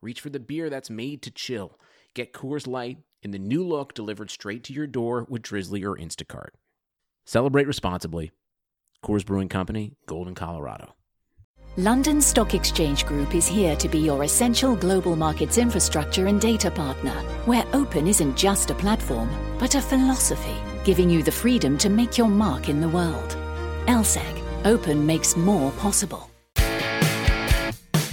Reach for the beer that's made to chill. Get Coors Light in the new look delivered straight to your door with Drizzly or Instacart. Celebrate responsibly. Coors Brewing Company, Golden, Colorado. London Stock Exchange Group is here to be your essential global markets infrastructure and data partner, where open isn't just a platform, but a philosophy, giving you the freedom to make your mark in the world. LSEG, open makes more possible.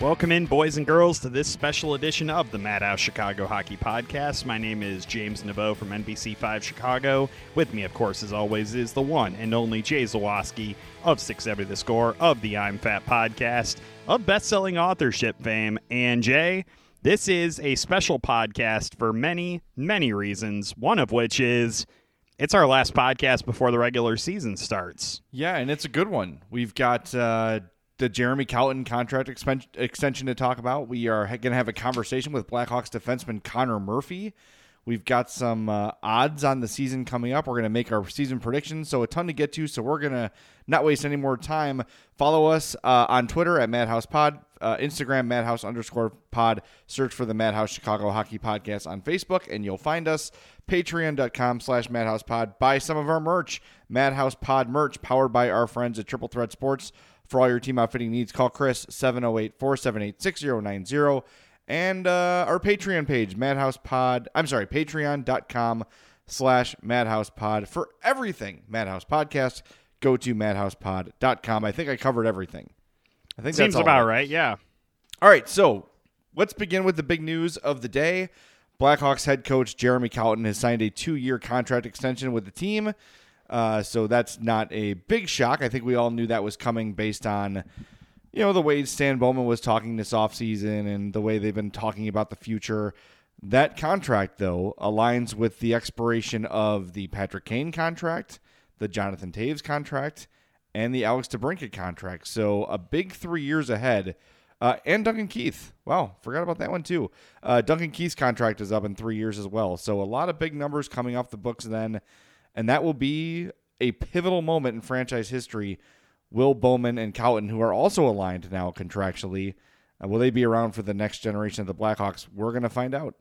Welcome in, boys and girls, to this special edition of the Madhouse Chicago Hockey Podcast. My name is James Naveau from NBC5 Chicago. With me, of course, as always, is the one and only Jay Zawaski of Six 670 The Score, of the I'm Fat podcast, of best-selling authorship fame. And Jay, this is a special podcast for many, many reasons, one of which is it's our last podcast before the regular season starts. Yeah, and it's a good one. We've got uh, the Jeremy Colliton contract extension to talk about. We are going to have a conversation with Blackhawks defenseman Connor Murphy. We've got some uh, odds on the season coming up. We're going to make our season predictions, so a ton to get to. So we're going to not waste any more time. Follow us uh, on Twitter at Madhouse Pod, uh, Instagram Madhouse underscore Pod. Search for the Madhouse Chicago Hockey Podcast on Facebook, and you'll find us. Patreon.com slash Madhouse Pod. Buy some of our merch. Madhouse Pod merch, powered by our friends at Triple Threat Sports. For all your team outfitting needs, call Chris 708 478 6090 and uh, our Patreon page, Madhouse Pod. I'm sorry, patreon.com slash Madhouse Pod for everything Madhouse Podcast. Go to madhousepod.com. I think I covered everything. I think seems about right. Yeah. All right, so let's begin with the big news of the day. Blackhawks head coach Jeremy Colliton has signed a two-year contract extension with the team. Uh, so that's not a big shock. I think we all knew that was coming based on, you know, the way Stan Bowman was talking this offseason and the way they've been talking about the future. That contract, though, aligns with the expiration of the Patrick Kane contract, the Jonathan Toews contract, and the Alex DeBrincat contract. So a big three years ahead. Uh, and Duncan Keith. Wow, forgot about that one too. Uh, Duncan Keith's contract is up in three years as well. So a lot of big numbers coming off the books then and that will be a pivotal moment in franchise history. Will Bowman and Colliton, who are also aligned now contractually, uh, will they be around for the next generation of the Blackhawks? We're going to find out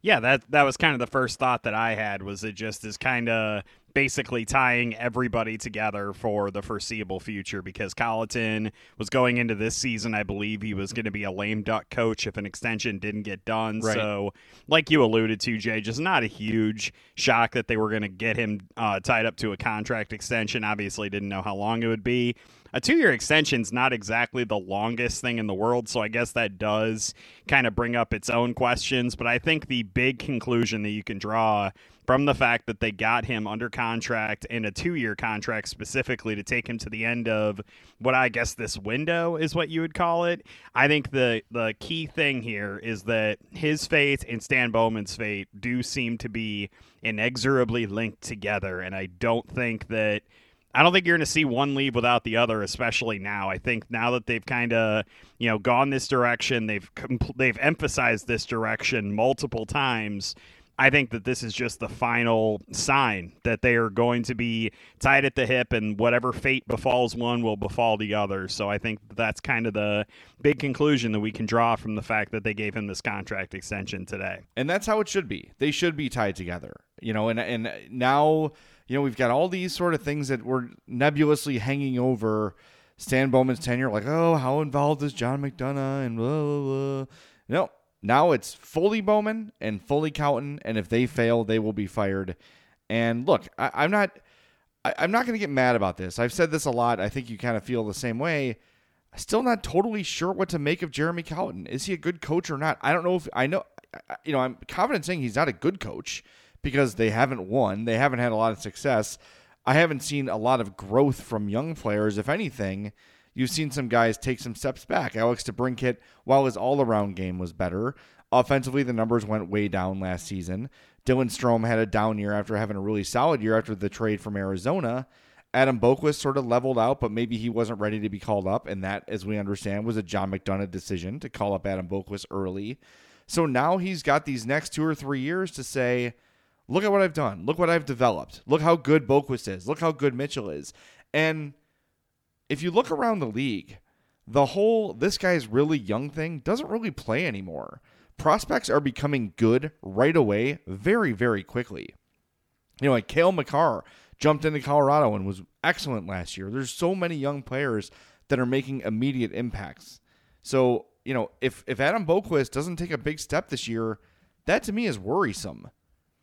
yeah, that that was kind of the first thought that I had was it just is kind of basically tying everybody together for the foreseeable future because Colliton was going into this season, I believe he was going to be a lame duck coach if an extension didn't get done. Right. So, like you alluded to, Jay, just not a huge shock that they were going to get him uh, tied up to a contract extension. Obviously, didn't know how long it would be a two year extension is not exactly the longest thing in the world. So I guess that does kind of bring up its own questions. But I think the big conclusion that you can draw from the fact that they got him under contract in a two year contract specifically to take him to the end of what I guess this window is what you would call it. I think the the key thing here is that his fate and Stan Bowman's fate do seem to be inexorably linked together. And I don't think that I don't think you're going to see one leave without the other, especially now. I think now that they've kind of, you know, gone this direction, they've they've emphasized this direction multiple times. I think that this is just the final sign that they are going to be tied at the hip, and whatever fate befalls one will befall the other. So I think that's kind of the big conclusion that we can draw from the fact that they gave him this contract extension today. And that's how it should be. They should be tied together. You know, and and now, you know, we've got all these sort of things that were nebulously hanging over Stan Bowman's tenure, like, oh, how involved is John McDonough and blah blah blah. No, now it's fully Bowman and fully Colliton, and if they fail, they will be fired. And look, I, am not, I, I'm not going to get mad about this. I've said this a lot. I think you kind of feel the same way. Still not totally sure what to make of Jeremy Colliton. Is he a good coach or not? I don't know if I know. You know, I'm confident saying he's not a good coach because they haven't won. They haven't had a lot of success. I haven't seen a lot of growth from young players. If anything, you've seen some guys take some steps back. Alex DeBrincat, while his all around game was better, offensively the numbers went way down last season. Dylan Strome had a down year after having a really solid year after the trade from Arizona. Adam Boqvist sort of leveled out, but maybe he wasn't ready to be called up, and that, as we understand, was a John McDonough decision to call up Adam Boqvist early. So now he's got these next two or three years to say, look at what I've done. Look what I've developed. Look how good Boqvist is. Look how good Mitchell is. And if you look around the league, the whole this guy's really young thing doesn't really play anymore. Prospects are becoming good right away, very, very quickly. You know, like Cale Makar jumped into Colorado and was excellent last year. There's so many young players that are making immediate impacts. So, you know, if if Adam Boqvist doesn't take a big step this year, that to me is worrisome.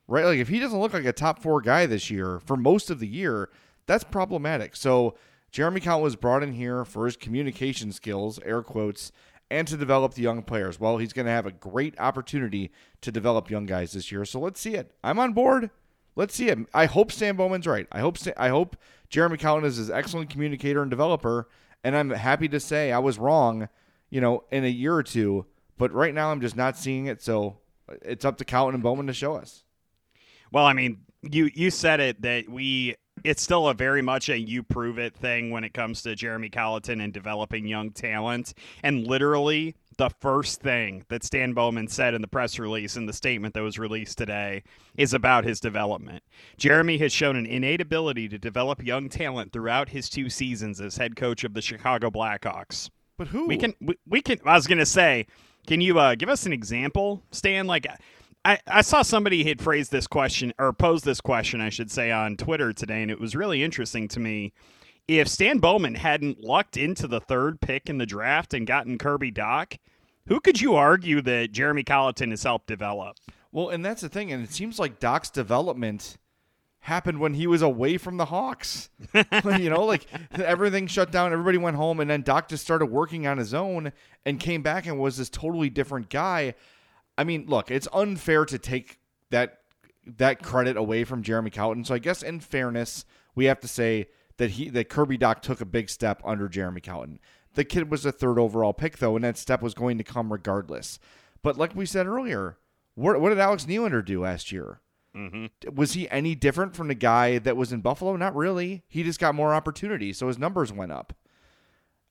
Right? Like if he doesn't look like a top 4 guy this year for most of the year, that's problematic. So, Jeremy Colliton was brought in here for his communication skills, air quotes, and to develop the young players. Well, he's going to have a great opportunity to develop young guys this year. So let's see it. I'm on board. Let's see it. I hope Stan Bowman's right. I hope I hope Jeremy Colliton is an excellent communicator and developer. And I'm happy to say I was wrong, you know, in a year or two. But right now I'm just not seeing it. So uh, it's up to Colliton and Bowman to show us. Well, I mean, you you said it that we it's still a very much a you prove it thing when it comes to Jeremy Colliton and developing young talent. And literally, the first thing that Stan Bowman said in the press release in the statement that was released today is about his development. Jeremy has shown an innate ability to develop young talent throughout his two seasons as head coach of the Chicago Blackhawks. But who? We can we, we can I was going to say, can you uh, give us an example, Stan like I, I saw somebody had phrased this question or posed this question, I should say, on Twitter today, and it was really interesting to me. If Stan Bowman hadn't lucked into the third pick in the draft and gotten Kirby Dach, who could you argue that Jeremy Colliton has helped develop? Well, and that's the thing, and it seems like Dach's development happened when he was away from the Hawks. you know, like everything shut down, everybody went home, and then Dach just started working on his own and came back and was this totally different guy. I mean, look, it's unfair to take that that credit away from Jeremy Colliton. So I guess in fairness, we have to say that he that Kirby Dach took a big step under Jeremy Colliton. The kid was a third overall pick though, and that step was going to come regardless. But like we said earlier, what, what did Alex Nylander do last year? Mm-hmm. Was he any different from the guy that was in Buffalo? Not really. He just got more opportunity, so his numbers went up.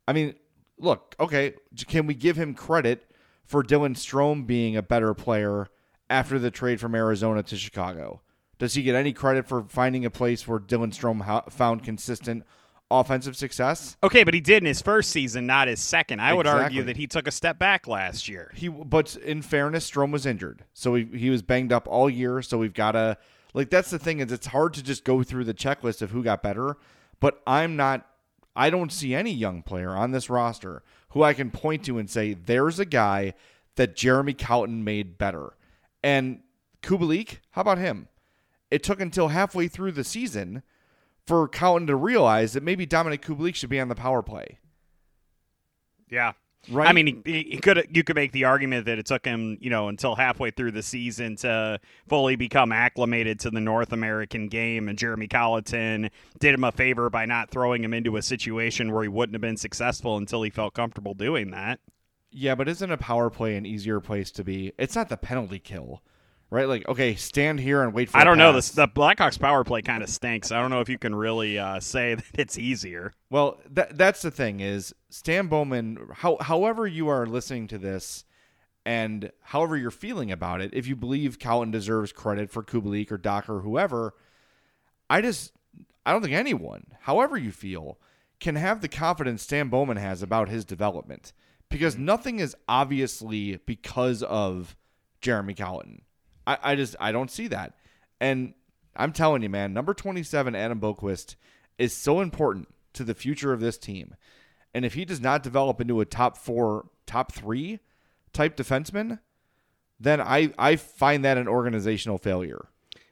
I mean, look, okay, can we give him credit for Dylan Strome being a better player after the trade from Arizona to Chicago? Does he get any credit for finding a place where Dylan Strome ha- found consistent offensive success? Okay, but he did in his first season, not his second. I exactly. would argue that he took a step back last year. He, but in fairness, Strome was injured, so he he was banged up all year. So we've got to like that's the thing is it's hard to just go through the checklist of who got better. But I'm not. I don't see any young player on this roster who I can point to and say, there's a guy that Jeremy Colliton made better. And Kubalik, how about him? It took until halfway through the season for Colliton to realize that maybe Dominik Kubalik should be on the power play. Yeah. Right. I mean, he, he, could you could make the argument that it took him, you know, until halfway through the season to fully become acclimated to the North American game. And Jeremy Colliton did him a favor by not throwing him into a situation where he wouldn't have been successful until he felt comfortable doing that. Yeah, but isn't a power play an easier place to be? It's not the penalty kill right? Like, okay, stand here and wait for. I don't know. The, the Blackhawks power play kind of stinks. I don't know if you can really uh, say that it's easier. Well, that that's the thing is Stan Bowman. How, however, you are listening to this, And however you're feeling about it, if you believe Colliton deserves credit for Kubalik or Dach or whoever, I just I don't think anyone, however you feel, can have the confidence Stan Bowman has about his development because nothing is obviously because of Jeremy Colliton. I, I just I don't see that. And I'm telling you, man, number 27, Adam Boqvist, is so important to the future of this team. And if he does not develop into a top four, top three type defenseman, then I, I find that an organizational failure.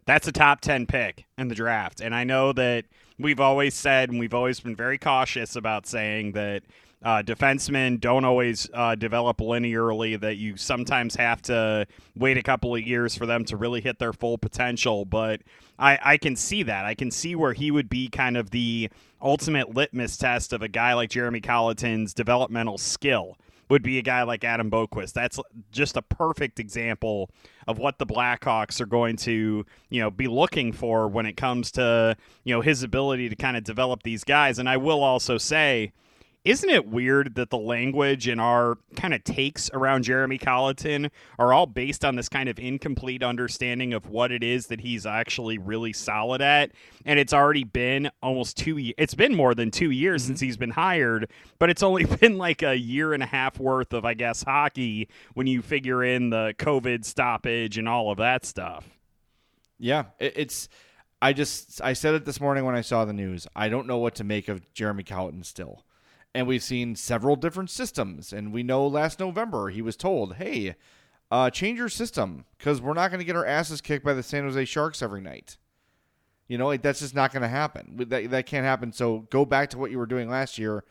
That's a top 10 pick in the draft. And I know that we've always said, and we've always been very cautious about saying that uh, defensemen don't always uh, develop linearly, that you sometimes have to wait a couple of years for them to really hit their full potential. But I, I can see that. I can see where he would be kind of the ultimate litmus test of a guy like Jeremy Colliton's developmental skill would be a guy like Adam Boqvist. That's just a perfect example of what the Blackhawks are going to, you know, be looking for when it comes to, you know, his ability to kind of develop these guys. And I will also say, isn't it weird that the language and our kind of takes around Jeremy Colliton are all based on this kind of incomplete understanding of what it is that he's actually really solid at? And it's already been almost two years. It's been more than two years mm-hmm. since he's been hired, but it's only been like a year and a half worth of, I guess, hockey when you figure in the COVID stoppage and all of that stuff. Yeah, it's. I just I said it this morning when I saw the news. I don't know what to make of Jeremy Colliton still. And we've seen several different systems. And we know last November he was told, hey, uh, change your system because we're not going to get our asses kicked by the San Jose Sharks every night. You know, like that's just not going to happen. That, that can't happen. So go back to what you were doing last year.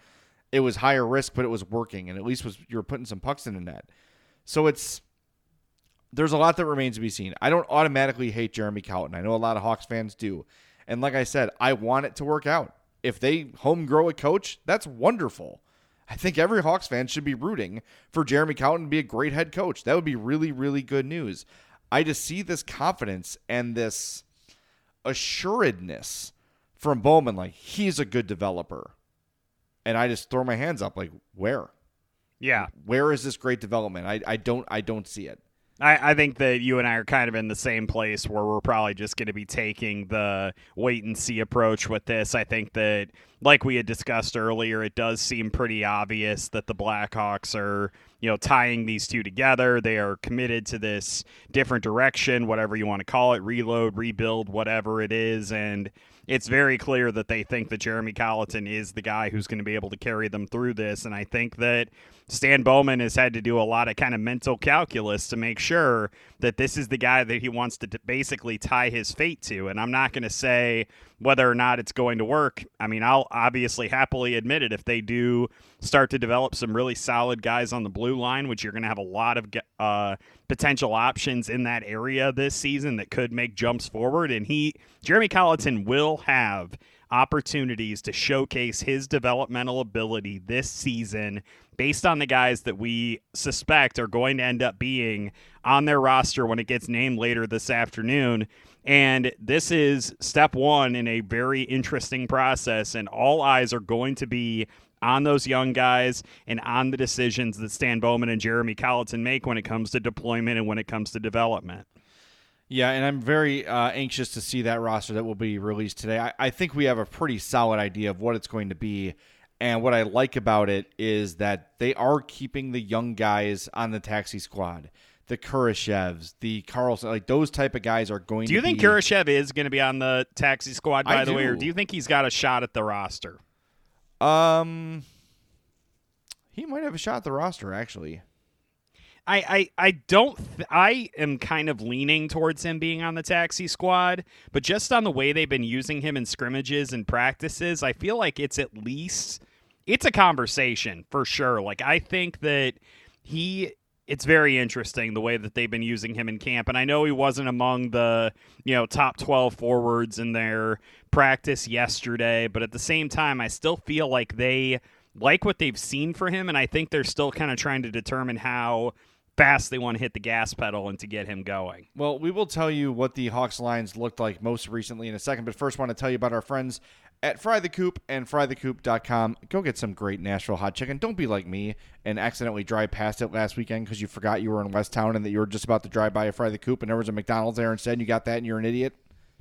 It was higher risk, but it was working, and at least was you were putting some pucks in the net. So it's there's a lot that remains to be seen. I don't automatically hate Jeremy Colliton. I know a lot of Hawks fans do, and like I said, I want it to work out if they home grow a coach, that's wonderful. I think every Hawks fan should be rooting for Jeremy Colliton to be a great head coach. That would be really, really good news. I just see this confidence and this assuredness from Bowman, like he's a good developer. And I just throw my hands up, like, where? Yeah. Where is this great development? I, I don't I don't see it. I, I think that you and I are kind of in the same place where we're probably just going to be taking the wait and see approach with this. I think that, like we had discussed earlier, it does seem pretty obvious that the Blackhawks are, you know, tying these two together. They are committed to this different direction, whatever you want to call it, reload, rebuild, whatever it is, and it's very clear that they think that Jeremy Colliton is the guy who's going to be able to carry them through this. And I think that Stan Bowman has had to do a lot of kind of mental calculus to make sure that this is the guy that he wants to basically tie his fate to. And I'm not going to say whether or not it's going to work. I mean, I'll obviously happily admit it if they do start to develop some really solid guys on the blue line, which you're going to have a lot of uh, potential options in that area this season that could make jumps forward. And he, Jeremy Colliton, will have opportunities to showcase his developmental ability this season based on the guys that we suspect are going to end up being on their roster when it gets named later this afternoon. And this is step one in a very interesting process, and all eyes are going to be on those young guys and on the decisions that Stan Bowman and Jeremy Colliton make when it comes to deployment and when it comes to development. Yeah, and I'm very uh, anxious to see that roster that will be released today. I, I think we have a pretty solid idea of what it's going to be. And what I like about it is that they are keeping the young guys on the taxi squad the Kurashevs, the Carlsson, like those type of guys are going. To Do you think be, Kurashev is going to be on the taxi squad by I the do. way, or do you think he's got a shot at the roster? Um, he might have a shot at the roster actually. I, I, I don't th- I am kind of leaning towards him being on the taxi squad, but just on the way they've been using him in scrimmages and practices, I feel like it's at least it's a conversation for sure. Like I think that he it's very interesting the way that they've been using him in camp. And I know he wasn't among the, you know, top 12 forwards in their practice yesterday, but at the same time, I still feel like they like what they've seen for him. And I think they're still kind of trying to determine how fast they want to hit the gas pedal and to get him going. Well, we will tell you what the Hawks lines looked like most recently in a second, but first, I want to tell you about our friends at Fry the Coop and frythecoop.com. Go get some great Nashville hot chicken. Don't be like me and accidentally drive past it last weekend because you forgot you were in West Town and that you were just about to drive by a Fry the Coop and there was a McDonald's there instead and you got that and you're an idiot.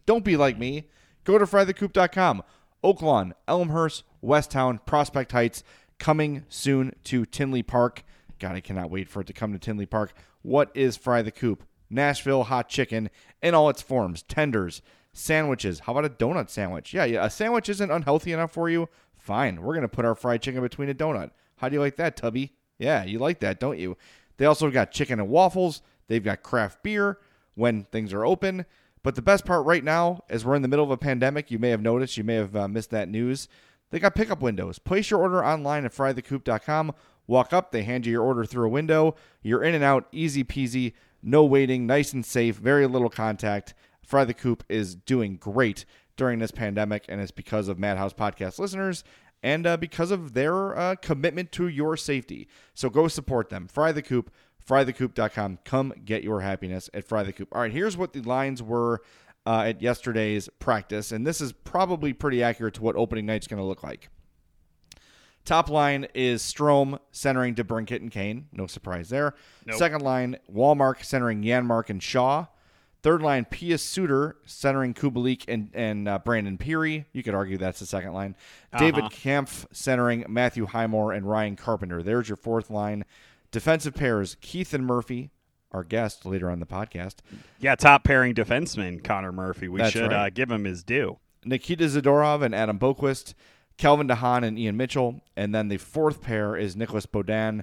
Don't be like me. Go to frythecoop.com. Oaklawn, Elmhurst, West Town, Prospect Heights, coming soon to Tinley Park. God, I cannot wait for it to come to Tinley Park. What is Fry the Coop? Nashville hot chicken in all its forms tenders, sandwiches. How about a donut sandwich? Yeah, yeah, a sandwich isn't unhealthy enough for you. Fine, we're gonna put our fried chicken between a donut. How do you like that, Tubby? Yeah, you like that, don't you? They also got chicken and waffles. They've got craft beer when things are open. But the best part right now, as we're in the middle of a pandemic, you may have noticed, you may have uh, missed that news. They got pickup windows. Place your order online at frythecoop.com. Walk up, they hand you your order through a window. You're in and out, easy peasy, no waiting, nice and safe, very little contact. Fry the Coop is doing great during this pandemic, and it's because of Madhouse Podcast listeners and uh, because of their uh, commitment to your safety. So go support them. Fry the Coop, frythecoop.com. Come get your happiness at Fry the Coop. All right, here's what the lines were uh, at yesterday's practice, and this is probably pretty accurate to what opening night's going to look like. Top line is Strome centering DeBrincat and Kane. No surprise there. Nope. Second line, Wallmark centering Janmark and Shaw. Third line, Pius Suter centering Kubalik and, and uh, Brandon Pirri. You could argue that's the second line. David Kampf centering Matthew Highmore and Ryan Carpenter. There's your fourth line. Defensive pairs, Keith and Murphy, our guest later on the podcast. Yeah, top pairing defenseman Connor Murphy. We That's should right. uh, give him his due. Nikita Zadorov and Adam Boqvist, Kelvin DeHaan and Ian Mitchell, and then the fourth pair is Nicolas Beaudin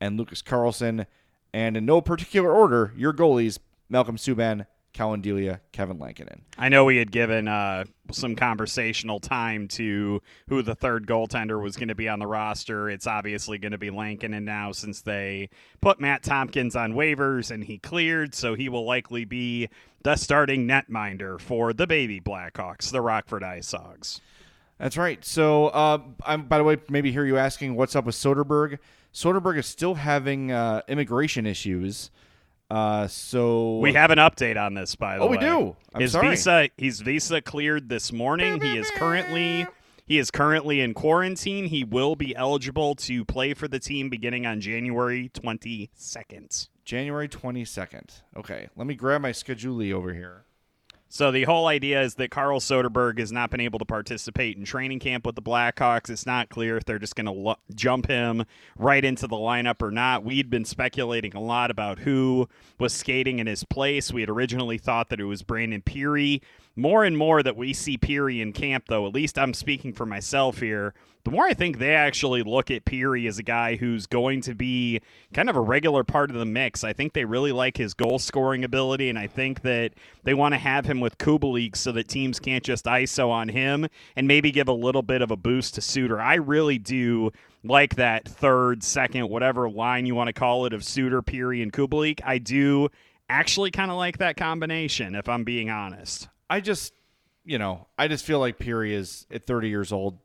and Lucas Carlsson. And in no particular order, your goalies, Malcolm Subban, Collin Delia, Kevin Lankinen. I know we had given uh, some conversational time to who the third goaltender was going to be on the roster. It's obviously going to be Lankinen now since they put Matt Tomkins on waivers and he cleared, so he will likely be the starting netminder for the baby Blackhawks, the Rockford Ice Hogs. That's right. So, uh, I'm, by the way, maybe hear you asking what's up with Soderberg. Soderberg is still having uh, immigration issues. Uh, so We have an update on this, by the Oh, way. we do? I'm his sorry. visa, his visa cleared this morning. He is currently he is currently in quarantine. He will be eligible to play for the team beginning on January twenty second. January 22nd. Okay, let me grab my schedule over here. So the whole idea is that Carl Soderberg has not been able to participate in training camp with the Blackhawks. It's not clear if they're just going to lo- jump him right into the lineup or not. We'd been speculating a lot about who was skating in his place. We had originally thought that it was Brandon Pirri. More and more that we see Pirri in camp, though, at least I'm speaking for myself here, the more I think they actually look at Pirri as a guy who's going to be kind of a regular part of the mix. I think they really like his goal scoring ability, and I think that they want to have him with Kubalik so that teams can't just ISO on him and maybe give a little bit of a boost to Suter. I really do like that third, second, whatever line you want to call it of Suter, Pirri, and Kubalik. I do actually kind of like that combination, if I'm being honest. I just, you know, I just feel like Pirri is at 30 years old.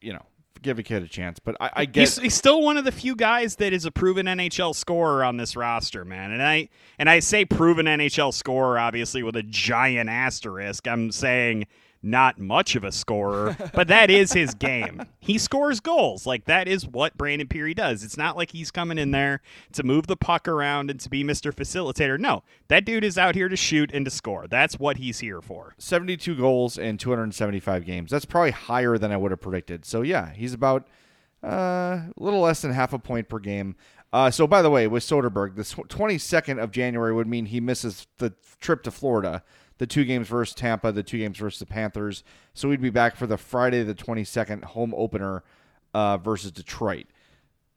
You know, give a kid a chance. But I, I get He's, he's still one of the few guys that is a proven NHL scorer on this roster, man. And I and I say proven NHL scorer obviously with a giant asterisk. I'm saying not much of a scorer, but that is his game. He scores goals. Like that is what Brandon Pirri does. It's not like he's coming in there to move the puck around and to be Mr. Facilitator. No, that dude is out here to shoot and to score. That's what he's here for. 72 goals in 275 games. That's probably higher than I would have predicted. So yeah, he's about uh, a little less than half a point per game. Uh, so by the way, with Soderberg, the 22nd of January would mean he misses the trip to Florida, the two games versus Tampa, the two games versus the Panthers. So we'd be back for the Friday the 22nd home opener uh, versus Detroit.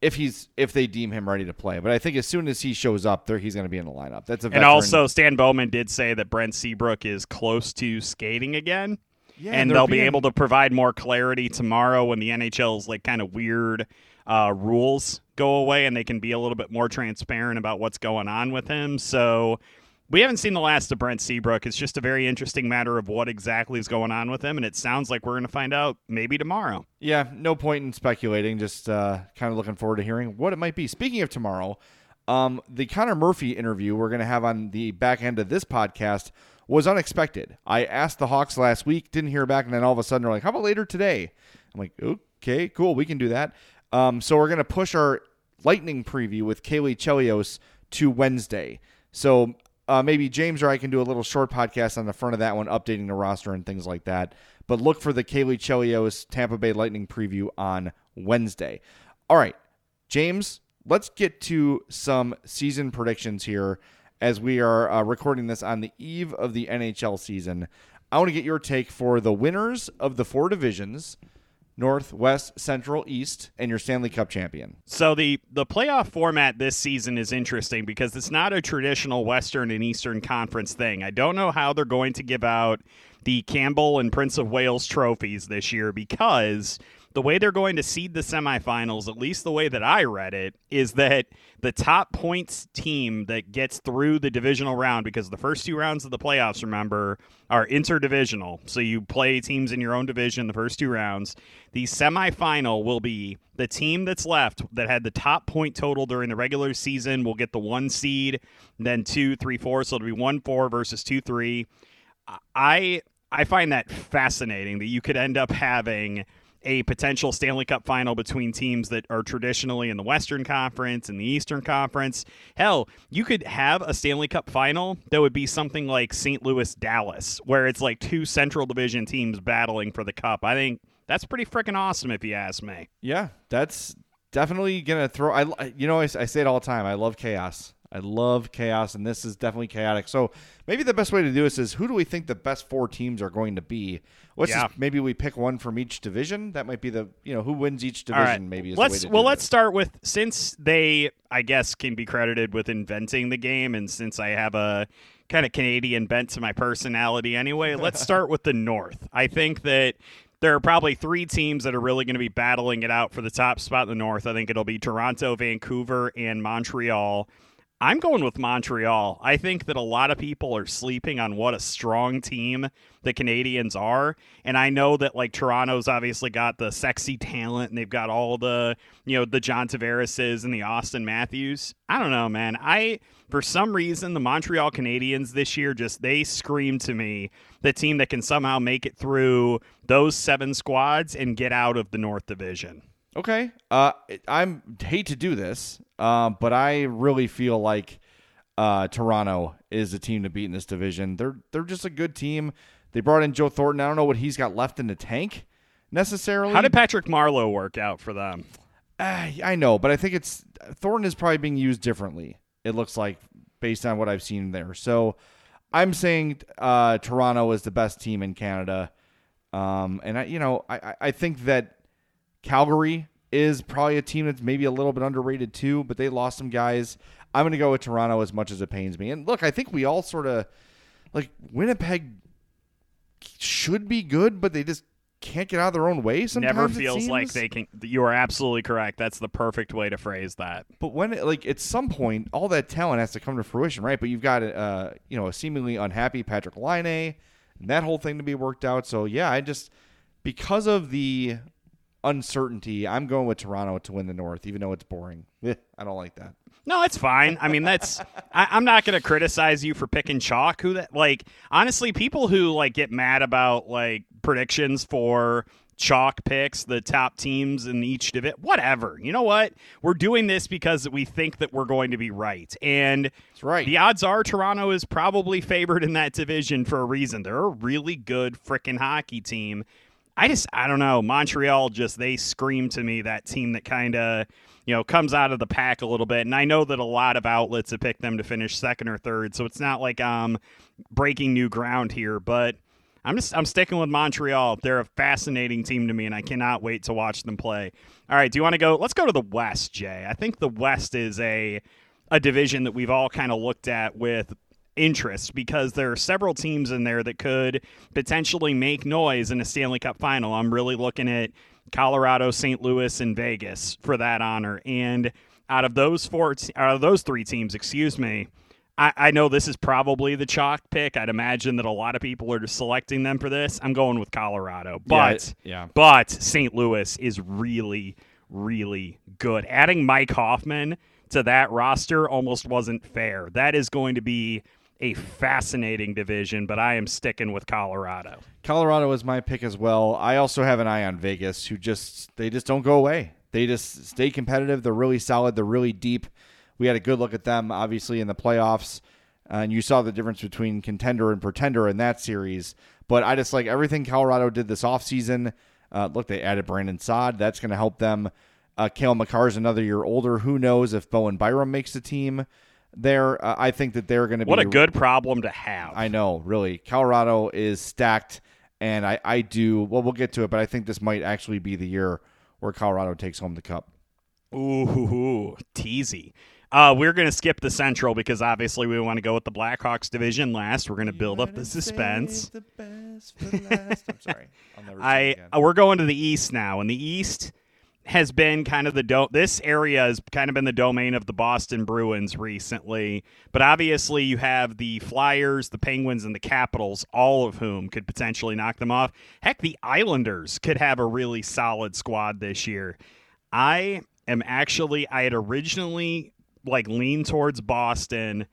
If he's if they deem him ready to play, but I think as soon as he shows up, there he's going to be in the lineup. That's a And also, Stan Bowman did say that Brent Seabrook is close to skating again. Yeah, and they'll be able to provide more clarity tomorrow when the NHL's like kind of weird uh, rules go away and they can be a little bit more transparent about what's going on with him. So we haven't seen the last of Brent Seabrook. It's just a very interesting matter of what exactly is going on with him, and it sounds like we're going to find out maybe tomorrow. Yeah, no point in speculating. Just uh, kind of looking forward to hearing what it might be. Speaking of tomorrow, um, the Connor Murphy interview we're going to have on the back end of this podcast was unexpected. I asked the Hawks last week, didn't hear back, and then all of a sudden they're like, "How about later today?" I'm like, "Okay, cool, we can do that." Um, so we're gonna push our Lightning preview with Caley Chelios to Wednesday. So uh, maybe James or I can do a little short podcast on the front of that one, updating the roster and things like that. But look for the Caley Chelios Tampa Bay Lightning preview on Wednesday. All right, James, let's get to some season predictions here as we are uh, recording this on the eve of the NHL season. I want to get your take for the winners of the four divisions North, West, Central, East, and your Stanley Cup champion. So the the playoff format this season is interesting because it's not a traditional Western and Eastern Conference thing. I don't know how they're going to give out the Campbell and Prince of Wales trophies this year because the way they're going to seed the semifinals, at least the way that I read it, is that the top points team that gets through the divisional round, because the first two rounds of the playoffs, remember, are interdivisional. So you play teams in your own division the first two rounds. The semifinal will be the team that's left that had the top point total during the regular season will get the one seed, then two, three, four. So it'll be one, four versus two, three. I I find that fascinating that you could end up having a potential Stanley Cup final between teams that are traditionally in the Western Conference and the Eastern Conference. Hell, you could have a Stanley Cup final that would be something like St. Louis Dallas, where it's like two Central Division teams battling for the Cup. I think that's pretty freaking awesome if you ask me. Yeah, that's definitely gonna throw. I you know I, I say it all the time. I love chaos. I love chaos, and this is definitely chaotic. So maybe the best way to do this is who do we think the best four teams are going to be? Let's Yeah. just, maybe we pick one from each division. That might be the you know who wins each division. Right. Maybe is let's the way to well let's this. start with since they I guess can be credited with inventing the game and since I have a kind of Canadian bent to my personality anyway, let's start with the North. I think that there are probably three teams that are really going to be battling it out for the top spot in the North. I think it'll be Toronto, Vancouver, and Montreal. I'm going with Montreal. I think that a lot of people are sleeping on what a strong team the Canadiens are. And I know that like Toronto's obviously got the sexy talent and they've got all the, you know, the John Tavarises and the Auston Matthews. I don't know, man. I for some reason the Montreal Canadiens this year just they scream to me the team that can somehow make it through those seven squads and get out of the North Division. Okay. Uh, I'm hate to do this, um, but I really feel like uh, Toronto is the team to beat in this division. They're they're just a good team. They brought in Joe Thornton. I don't know what he's got left in the tank necessarily. How did Patrick Marleau work out for them? Uh, I know, but I think it's Thornton is probably being used differently. It looks like based on what I've seen there. So I'm saying uh, Toronto is the best team in Canada, um, and I, you know, I- I think that Calgary is probably a team that's maybe a little bit underrated too, but they lost some guys. I'm going to go with Toronto as much as it pains me. And look, I think we all sort of like Winnipeg should be good, but they just can't get out of their own way. Sometimes It Never feels like they can. You are absolutely correct. That's the perfect way to phrase that. But when it, like at some point, all that talent has to come to fruition, right? But you've got uh, you know a seemingly unhappy Patrik Laine, and that whole thing to be worked out. So yeah, I just because of the uncertainty, I'm going with Toronto to win the North, even though it's boring. I don't like that. No, it's fine. I mean, that's. I, I'm not going to criticize you for picking chalk. Who that like? Honestly, people who like get mad about like predictions for chalk picks, the top teams in each division, whatever. You know what? We're doing this because we think that we're going to be right, and That's right. the odds are Toronto is probably favored in that division for a reason. They're a really good freaking hockey team. I just I don't know. Montreal just they scream to me that team that kind of you know comes out of the pack a little bit. And I know that a lot of outlets have picked them to finish second or third, so it's not like I'm breaking new ground here. But I'm just I'm sticking with Montreal. They're a fascinating team to me, and I cannot wait to watch them play. All right, do you want to go? Let's go to the West, Jay. I think the West is a a division that we've all kind of looked at with interest because there are several teams in there that could potentially make noise in a Stanley Cup final. I'm really looking at Colorado, St. Louis, and Vegas for that honor. And out of those four, out of those three teams, excuse me, I, I know this is probably the chalk pick. I'd imagine that a lot of people are just selecting them for this. I'm going with Colorado, but yeah. but St. Louis is really, really good. Adding Mike Hoffman to that roster almost wasn't fair. That is going to be a fascinating division, but I am sticking with Colorado. Colorado is my pick as well. I also have an eye on Vegas, who just they just don't go away. They just stay competitive. They're really solid. They're really deep. We had a good look at them, obviously, in the playoffs, uh, and you saw the difference between contender and pretender in that series. But I just like everything Colorado did this offseason. Uh, look, they added Brandon Saad. That's going to help them. Uh, Cale Makar is another year older. Who knows if Bowen Byram makes the team? There. Uh, I think that they're going to be. What a good problem to have. I know, really. Colorado is stacked, and I, I do. Well, we'll get to it, but I think this might actually be the year where Colorado takes home the cup. Ooh, teasy. Uh, we're going to skip the Central because obviously we want to go with the Blackhawks division last. We're going to build up the suspense. The I'm sorry. I we're going to the East now, In the East has been kind of the do- this area has kind of been the domain of the Boston Bruins recently, but obviously you have the Flyers, the Penguins, and the Capitals, all of whom could potentially knock them off. Heck, the Islanders could have a really solid squad this year. I am actually I had originally like leaned towards Boston.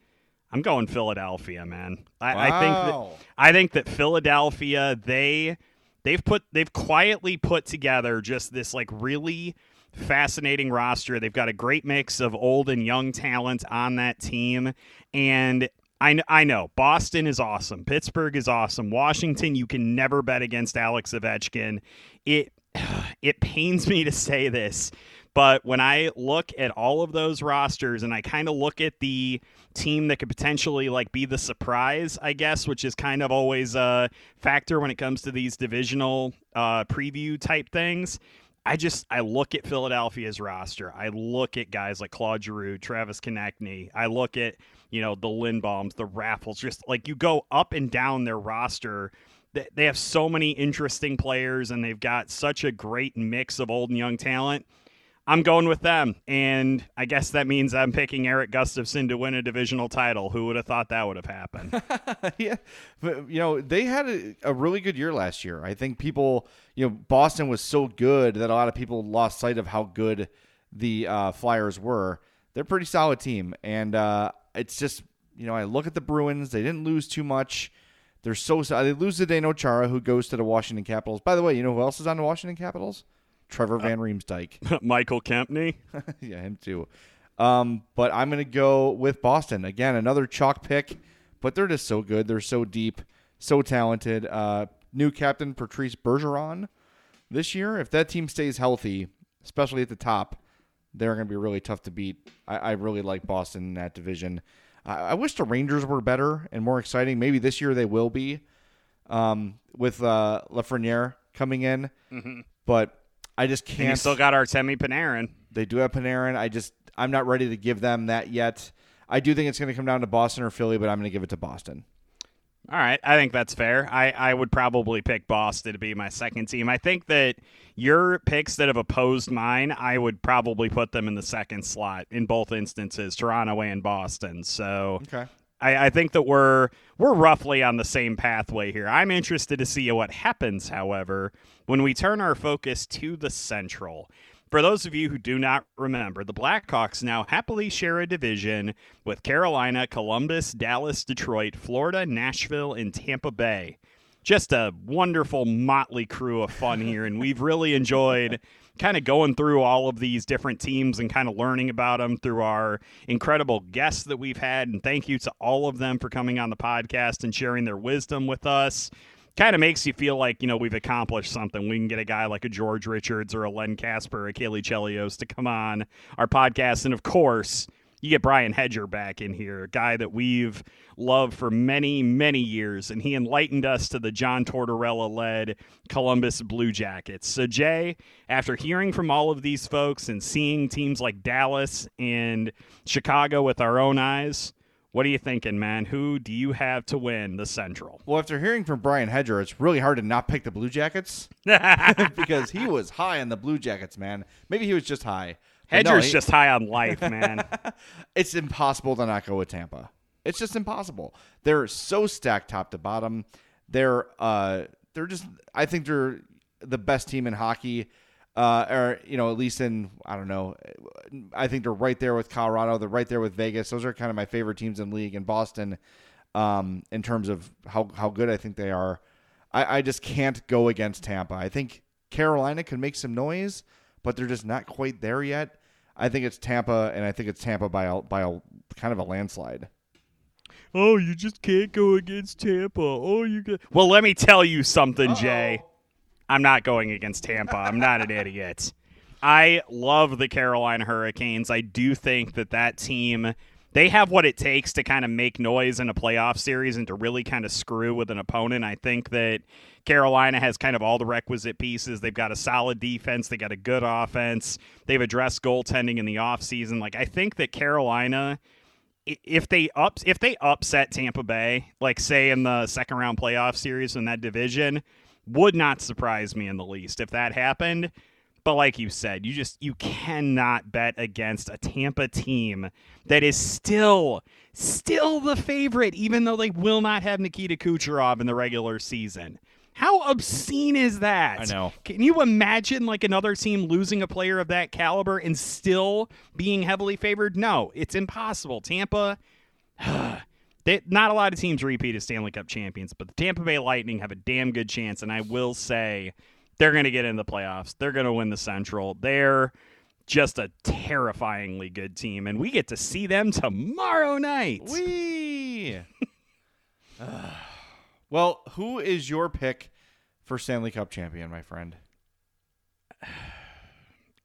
I'm going Philadelphia, man. I, wow. I think that I think that Philadelphia they they've put they've quietly put together just this like really fascinating roster. They've got a great mix of old and young talent on that team and I, I know Boston is awesome. Pittsburgh is awesome. Washington, you can never bet against Alex Ovechkin. It it pains me to say this, but when I look at all of those rosters and I kind of look at the team that could potentially like be the surprise, I guess, which is kind of always a factor when it comes to these divisional uh, preview type things. I just I look at Philadelphia's roster. I look at guys like Claude Giroux, Travis Konecny. I look at you know the Lindbloms, the Raffls. Just like you go up and down their roster, they have so many interesting players, and they've got such a great mix of old and young talent. I'm going with them. And I guess that means I'm picking Erik Gustafsson to win a divisional title. Who would have thought that would have happened? yeah. But, you know, they had a, a, really good year last year. I think people, you know, Boston was so good that a lot of people lost sight of how good the uh, Flyers were. They're a pretty solid team. And uh, it's just, you know, I look at the Bruins. They didn't lose too much. They're so they lose to Zdeno Chara, who goes to the Washington Capitals. By the way, you know who else is on the Washington Capitals? Trevor Van Riemsdyk. Michael Kempny. yeah, him too. Um, but I'm going to go with Boston. Again, another chalk pick, but they're just so good. They're so deep, so talented. Uh, new captain Patrice Bergeron this year. If that team stays healthy, especially at the top, they're going to be really tough to beat. I, I really like Boston in that division. I, I, wish the Rangers were better and more exciting. Maybe this year they will be um, with uh, Lafreniere coming in. Mm-hmm. But I just can't. And you still got Artemi Panarin. They do have Panarin. I just I'm not ready to give them that yet. I do think it's going to come down to Boston or Philly, but I'm going to give it to Boston. All right, I think that's fair. I, I would probably pick Boston to be my second team. I think that your picks that have opposed mine, I would probably put them in the second slot in both instances, Toronto and Boston. So okay. I, I think that we're we're roughly on the same pathway here. I'm interested to see what happens, however, when we turn our focus to the Central. For those of you who do not remember, the Blackhawks now happily share a division with Carolina, Columbus, Dallas, Detroit, Florida, Nashville, and Tampa Bay. Just a wonderful motley crew of fun here, and we've really enjoyed kind of going through all of these different teams and kind of learning about them through our incredible guests that we've had. And thank you to all of them for coming on the podcast and sharing their wisdom with us. Kind of makes you feel like, you know, we've accomplished something. We can get a guy like a George Richards or a Len Kasper or a Caley Chelios to come on our podcast. And of course, you get Brian Hedger back in here, a guy that we've loved for many, many years, and he enlightened us to the John Tortorella led Columbus Blue Jackets. So, Jay, after hearing from all of these folks and seeing teams like Dallas and Chicago with our own eyes, what are you thinking, man? Who do you have to win the Central? Well, after hearing from Brian Hedger, it's really hard to not pick the Blue Jackets because he was high on the Blue Jackets, man. Maybe he was just high. Hedger's no, he, just high on life, man. it's impossible to not go with Tampa. It's just impossible. They're so stacked top to bottom. They're uh they're just I think they're the best team in hockey. Uh, or you know, at least in I don't know. I think they're right there with Colorado. They're right there with Vegas. Those are kind of my favorite teams in league. In Boston, um, in terms of how, how good I think they are. I, I just can't go against Tampa. I think Carolina can make some noise, but they're just not quite there yet. I think it's Tampa, and I think it's Tampa by a, by a kind of a landslide. Oh, you just can't go against Tampa. Oh, you got. Well, let me tell you something, Jay. I'm not going against Tampa. I'm not an idiot. I love the Carolina Hurricanes. I do think that that team they have what it takes to kind of make noise in a playoff series and to really kind of screw with an opponent. I think that Carolina has kind of all the requisite pieces. They've got a solid defense, they got a good offense. They've addressed goaltending in the offseason. Like I think that Carolina if they up if they upset Tampa Bay, like say in the second round playoff series in that division, would not surprise me in the least if that happened. But like you said, you just you cannot bet against a Tampa team that is still still the favorite, even though they will not have Nikita Kucherov in the regular season. How obscene is that? I know. Can you imagine like another team losing a player of that caliber and still being heavily favored? No, it's impossible. Tampa, they, not a lot of teams repeat as Stanley Cup champions, but the Tampa Bay Lightning have a damn good chance, and I will say they're going to get in the playoffs. They're going to win the Central. They're just a terrifyingly good team, and we get to see them tomorrow night. Wee. well, who is your pick for Stanley Cup champion, my friend?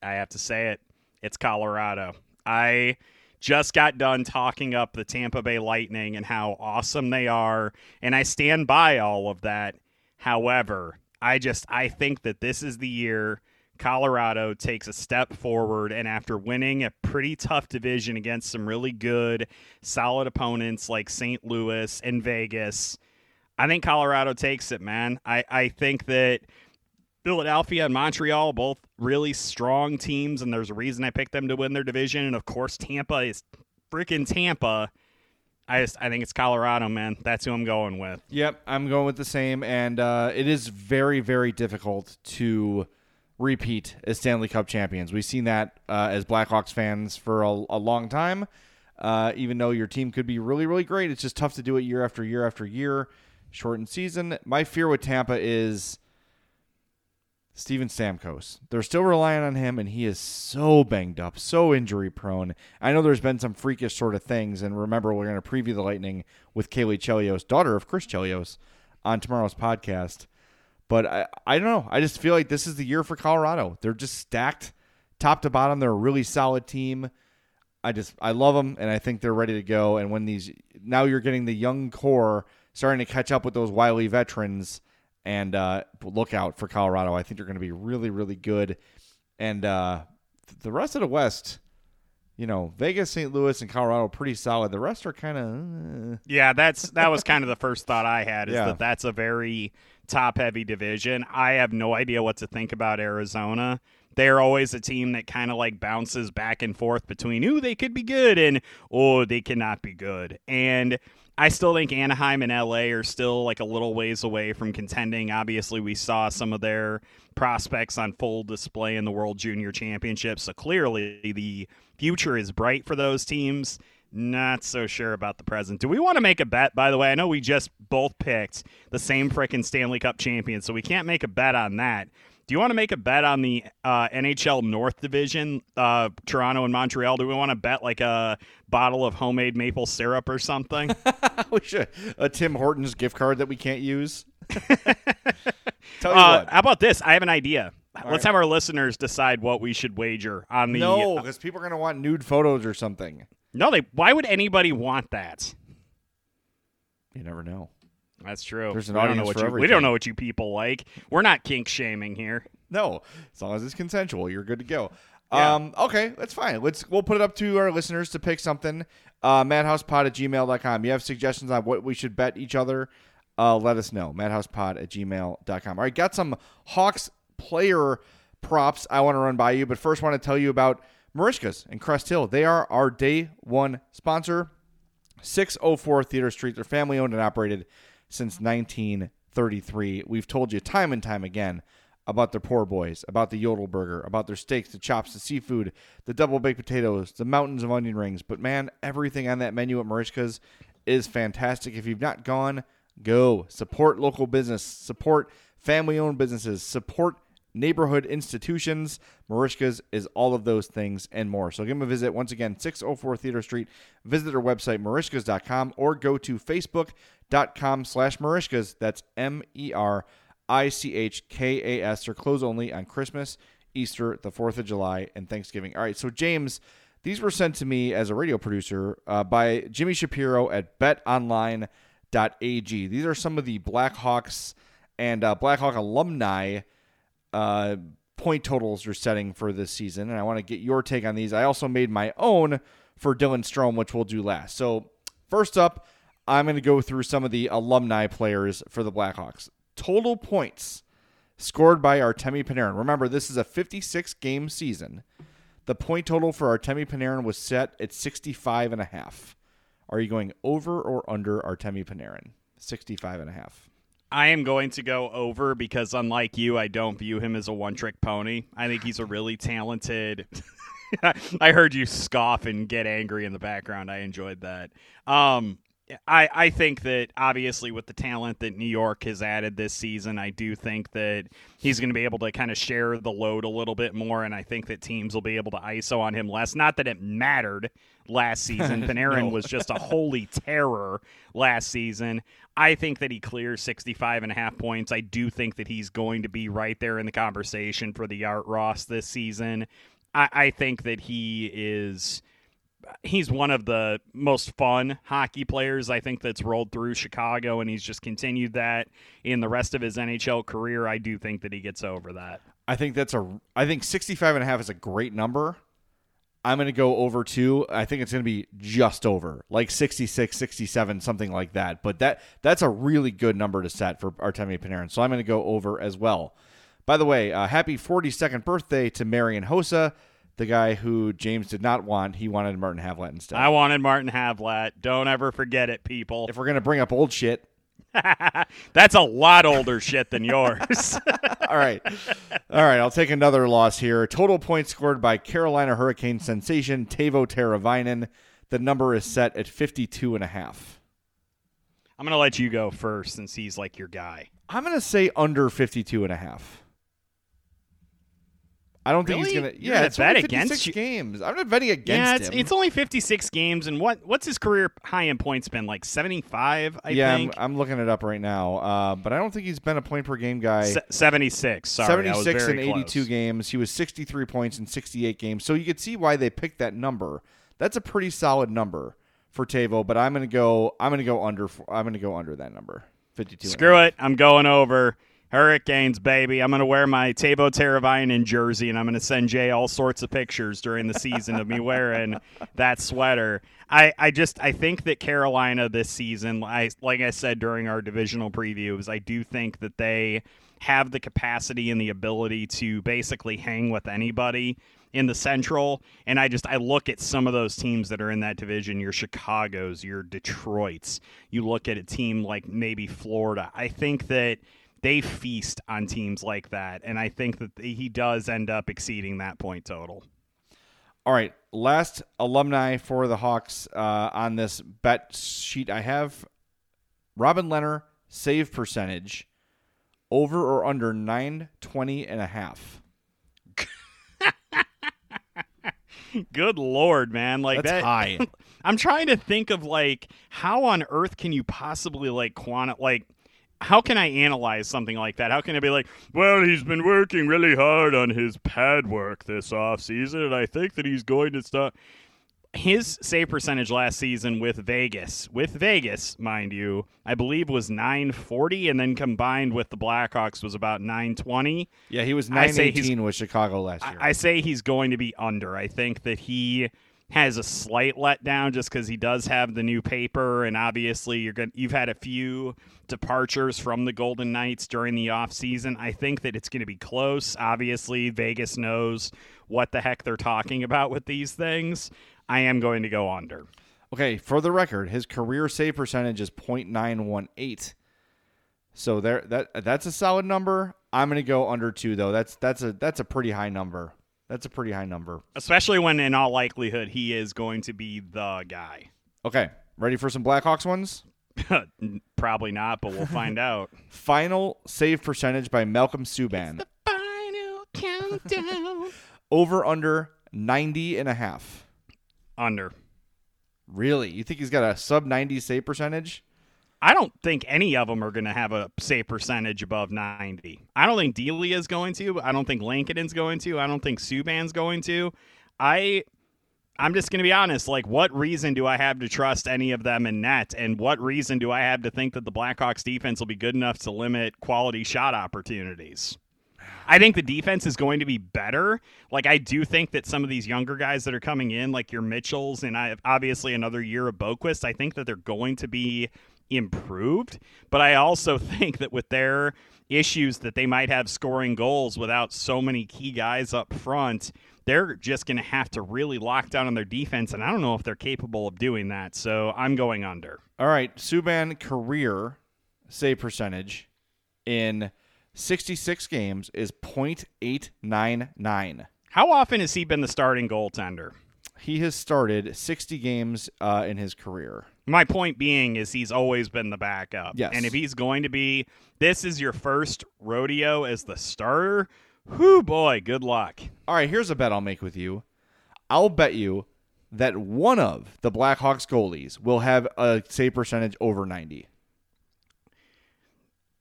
I have to say it. It's Colorado. I just got done talking up the Tampa Bay Lightning and how awesome they are, and I stand by all of that. However, I just I think that this is the year Colorado takes a step forward and after winning a pretty tough division against some really good solid opponents like St. Louis and Vegas, I think Colorado takes it, man. I, I think that Philadelphia and Montreal both really strong teams, and there's a reason I picked them to win their division. And of course, Tampa is freaking Tampa. I just I think it's Colorado, man. That's who I'm going with. Yep, I'm going with the same, and uh, it is very very difficult to repeat as Stanley Cup champions. We've seen that uh, as Blackhawks fans for a, a long time. Uh, even though your team could be really really great, it's just tough to do it year after year after year. Shortened season. My fear with Tampa is Steven Stamkos. They're still relying on him, and he is so banged up, so injury prone. I know there's been some freakish sort of things, and remember, we're going to preview the Lightning with Caley Chelios, daughter of Chris Chelios, on tomorrow's podcast. But I, I don't know. I just feel like this is the year for Colorado. They're just stacked top to bottom. They're a really solid team. I just I love them, and I think they're ready to go. And when these now you're getting the young core starting to catch up with those wily veterans and uh, look out for Colorado. I think they're going to be really, really good. And uh, the rest of the West, you know, Vegas, St. Louis, and Colorado pretty solid. The rest are kind of uh. yeah. That's that was kind of the first thought I had is Yeah. that that's a very top heavy division. I have no idea what to think about Arizona. They're always a team that kind of like bounces back and forth between ooh they could be good and oh they cannot be good. And I still think Anaheim and LA are still like a little ways away from contending. Obviously, we saw some of their prospects on full display in the World Junior Championship, so clearly the future is bright for those teams. Not so sure about the present. Do we want to make a bet, by the way? I know we just both picked the same frickin' Stanley Cup champion, so we can't make a bet on that. Do you want to make a bet on the uh, NHL North Division, uh, Toronto and Montreal? Do we want to bet like a bottle of homemade maple syrup or something? we should a Tim Hortons gift card that we can't use. Tell you Uh, what, how about this? I have an idea. Let's right. have our listeners decide what we should wager on the. no, because people are going to want nude photos or something. no, they. Why would anybody want that? You never know. That's true. There's an we don't audience know what for you, We don't know what you people like. We're not kink shaming here. No, as long as it's consensual, you're good to go. Yeah. Um, okay, that's fine. Let's we'll put it up to our listeners to pick something. Uh, madhousepod at gmail.com. You have suggestions on what we should bet each other? Uh, let us know. Madhousepod at gmail.com. All right, got some Hawks player props I want to run by you, but first want to tell you about Merichka's in Crest Hill. They are our day one sponsor. 604 Theodore Street. They're family owned and operated since 1933. We've told you time and time again about their poor boys, about the Yodel Burger, about their steaks, the chops, the seafood, the double baked potatoes, the mountains of onion rings. But man, everything on that menu at Merichka's is fantastic. If you've not gone, go support local business, support family owned businesses, support neighborhood institutions. Merichka's is all of those things and more. So give them a visit. Once again, 604 Theodore Street. Visit their website, merichkas.com, or go to facebook.com slash merichkas. That's M E R I C H K A S. They're closed only on Christmas, Easter, the 4th of July, and Thanksgiving. All right, so James, these were sent to me as a radio producer uh, by Jimmy Shapiro at betonline.ag. These are some of the Blackhawks and uh, Blackhawk alumni uh, point totals you're setting for this season, and I want to get your take on these. I also made my own for Dylan Strome, which we'll do last. So, first up, I'm going to go through some of the alumni players for the Blackhawks. Total points scored by Artemi Panarin. Remember, this is a 56 game season. The point total for Artemi Panarin was set at 65 and a half. Are you going over or under Artemi Panarin? 65 and a half. I am going to go over because, unlike you, I don't view him as a one trick pony. I think he's a really talented. I heard you scoff and get angry in the background. I enjoyed that. Um, I, I think that obviously with the talent that New York has added this season, I do think that he's going to be able to kind of share the load a little bit more, and I think that teams will be able to ISO on him less. Not that it mattered last season. Panarin no. was just a holy terror last season. I think that he clears 65 and a half points. I do think that he's going to be right there in the conversation for the Art Ross this season. I, I think that he is – he's one of the most fun hockey players I think that's rolled through Chicago and he's just continued that in the rest of his NHL career. I do think that he gets over that. I think that's a I think 65 and a half is a great number. I'm going to go over two. I think it's going to be just over, like 66, 67, something like that. But that that's a really good number to set for Artemi Panarin. So I'm going to go over as well. By the way, uh, happy 42nd birthday to Marian Hossa the guy who James did not want. He wanted Martin Havlat instead. I wanted Martin Havlat. Don't ever forget it, people. If we're gonna bring up old shit, that's a lot older shit than yours. All right, all right. I'll take another loss here. Total points scored by Carolina Hurricane sensation Teuvo Teravainen. The number is set at 52 and a half. I'm going to let you go first since he's like your guy. I'm going to say under 52 and a half. I don't really? think he's gonna. Yeah, it's bet only against you. games. I'm not betting against yeah, it's, him. it's only 56 games, and what what's his career high in points been like 75? I yeah, think. I'm, I'm, looking it up right now, uh, but I don't think he's been a point per game guy. Se- 76. Sorry, 76 in 82 close. games. He was 63 points in 68 games. So you could see why they picked that number. That's a pretty solid number for Teuvo, but I'm gonna go. I'm gonna go under. I'm gonna go under that number. 52. Screw it. I'm going over. Hurricanes, baby. I'm going to wear my Teuvo Teravainen jersey, and I'm going to send Jay all sorts of pictures during the season of me wearing that sweater. I, I just I think that Carolina this season, I, like I said during our divisional previews, I do think that they have the capacity and the ability to basically hang with anybody in the Central. And I just I look at some of those teams that are in that division. Your Chicago's, your Detroit's. You look at a team like maybe Florida. I think that they feast on teams like that, and I think that he does end up exceeding that point total. All right, last alumni for the Hawks uh, on this bet sheet I have Robin Lehner save percentage over or under 920 and a half. Good lord, man! Like That's that. high. I'm trying to think of like how on earth can you possibly like quanti like how can I analyze something like that? How can I be like, well, he's been working really hard on his pad work this offseason, and I think that he's going to start. His save percentage last season with Vegas, with Vegas, mind you, I believe was 940, and then combined with the Blackhawks was about 920. Yeah, he was 918 with Chicago last year. I, I say he's going to be under. I think that he has a slight letdown just because he does have the new paper, and obviously you're going you've had a few departures from the Golden Knights during the offseason. I think that it's going to be close. Obviously, Vegas knows what the heck they're talking about with these things. I am going to go under. Okay, for the record, his career save percentage is .918. So there that that's a solid number. I'm going to go under 2 though. That's that's a that's a pretty high number. That's a pretty high number. Especially when in all likelihood he is going to be the guy. Okay. Ready for some Blackhawks ones? Probably not, but we'll find out. Final save percentage by Malcolm Subban. The final countdown. Over under 90 and a half. Under. Really? You think he's got a sub 90 save percentage? I don't think any of them are going to have a save percentage above 90. I don't think Delia is going to. I don't think Lankinen's going to. I don't think Subban's going to. I I'm just going to be honest. Like, what reason do I have to trust any of them in net? And what reason do I have to think that the Blackhawks defense will be good enough to limit quality shot opportunities? I think the defense is going to be better. Like, I do think that some of these younger guys that are coming in, like your Mitchells and I obviously another year of Boqvist, I think that they're going to be improved. But I also think that with their issues that they might have scoring goals without so many key guys up front, they're just going to have to really lock down on their defense. And I don't know if they're capable of doing that. So I'm going under. All right. Subban career save percentage in 66 games is .899. How often has he been the starting goaltender? He has started 60 games uh, in his career. My point being is he's always been the backup. Yes. And if he's going to be, this is your first rodeo as the starter. Whoo boy, good luck. All right, here's a bet I'll make with you. I'll bet you that one of the Blackhawks goalies will have a save percentage over 90.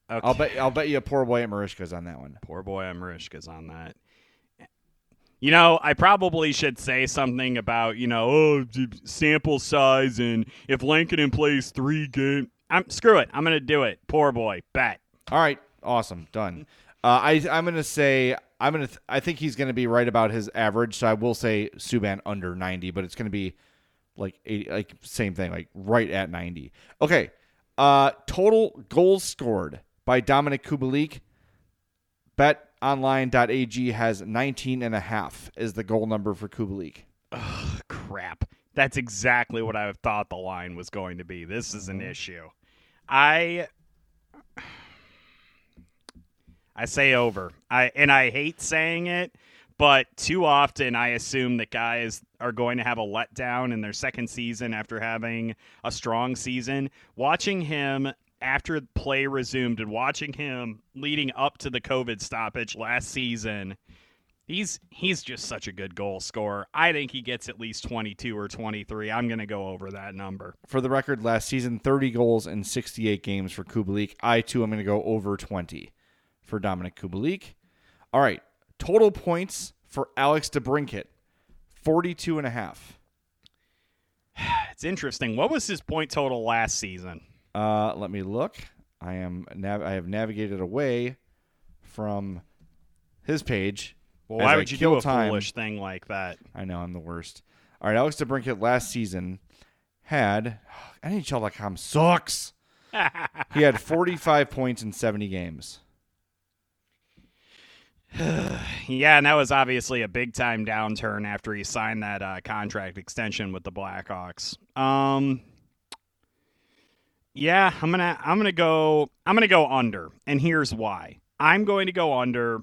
Okay. I'll bet I'll bet you a poor boy at Merichka's on that one. Poor boy at Merichka's on that. You know, I probably should say something about, you know, oh, sample size and if Lankinen plays three games. I'm screw it. I'm gonna do it. Poor boy. Bet. All right, awesome, done. Uh, I I'm gonna say I'm gonna th- I think he's gonna be right about his average, so I will say Subban under 90, but it's gonna be like 80, like same thing, like right at 90. Okay, uh, total goals scored by Dominik Kubalik. BetOnline.ag has 19 and a half is the goal number for Kubalik. Ugh, crap. That's exactly what I thought the line was going to be. This is an mm-hmm. issue. I I say over. I and I hate saying it, but too often I assume that guys are going to have a letdown in their second season after having a strong season. Watching him after play resumed and watching him leading up to the COVID stoppage last season, he's he's just such a good goal scorer. I think he gets at least 22 or 23. I'm going to go over that number. For the record, last season, 30 goals in 68 games for Kubalik. I, too, am going to go over 20 for Dominik Kubalik. All right, total points for Alex DeBrincat, 42 and a half. It's interesting. What was his point total last season? Uh, let me look. I am nav- I have navigated away from his page. Well, why I would you kill do a time. foolish thing like that? I know I'm the worst. All right, Alex DeBrincat last season had NHL.com sucks. he had 45 points in 70 games. Yeah, and that was obviously a big time downturn after he signed that uh, contract extension with the Blackhawks. Um, yeah, I'm gonna I'm gonna go I'm gonna go under, and here's why. I'm going to go under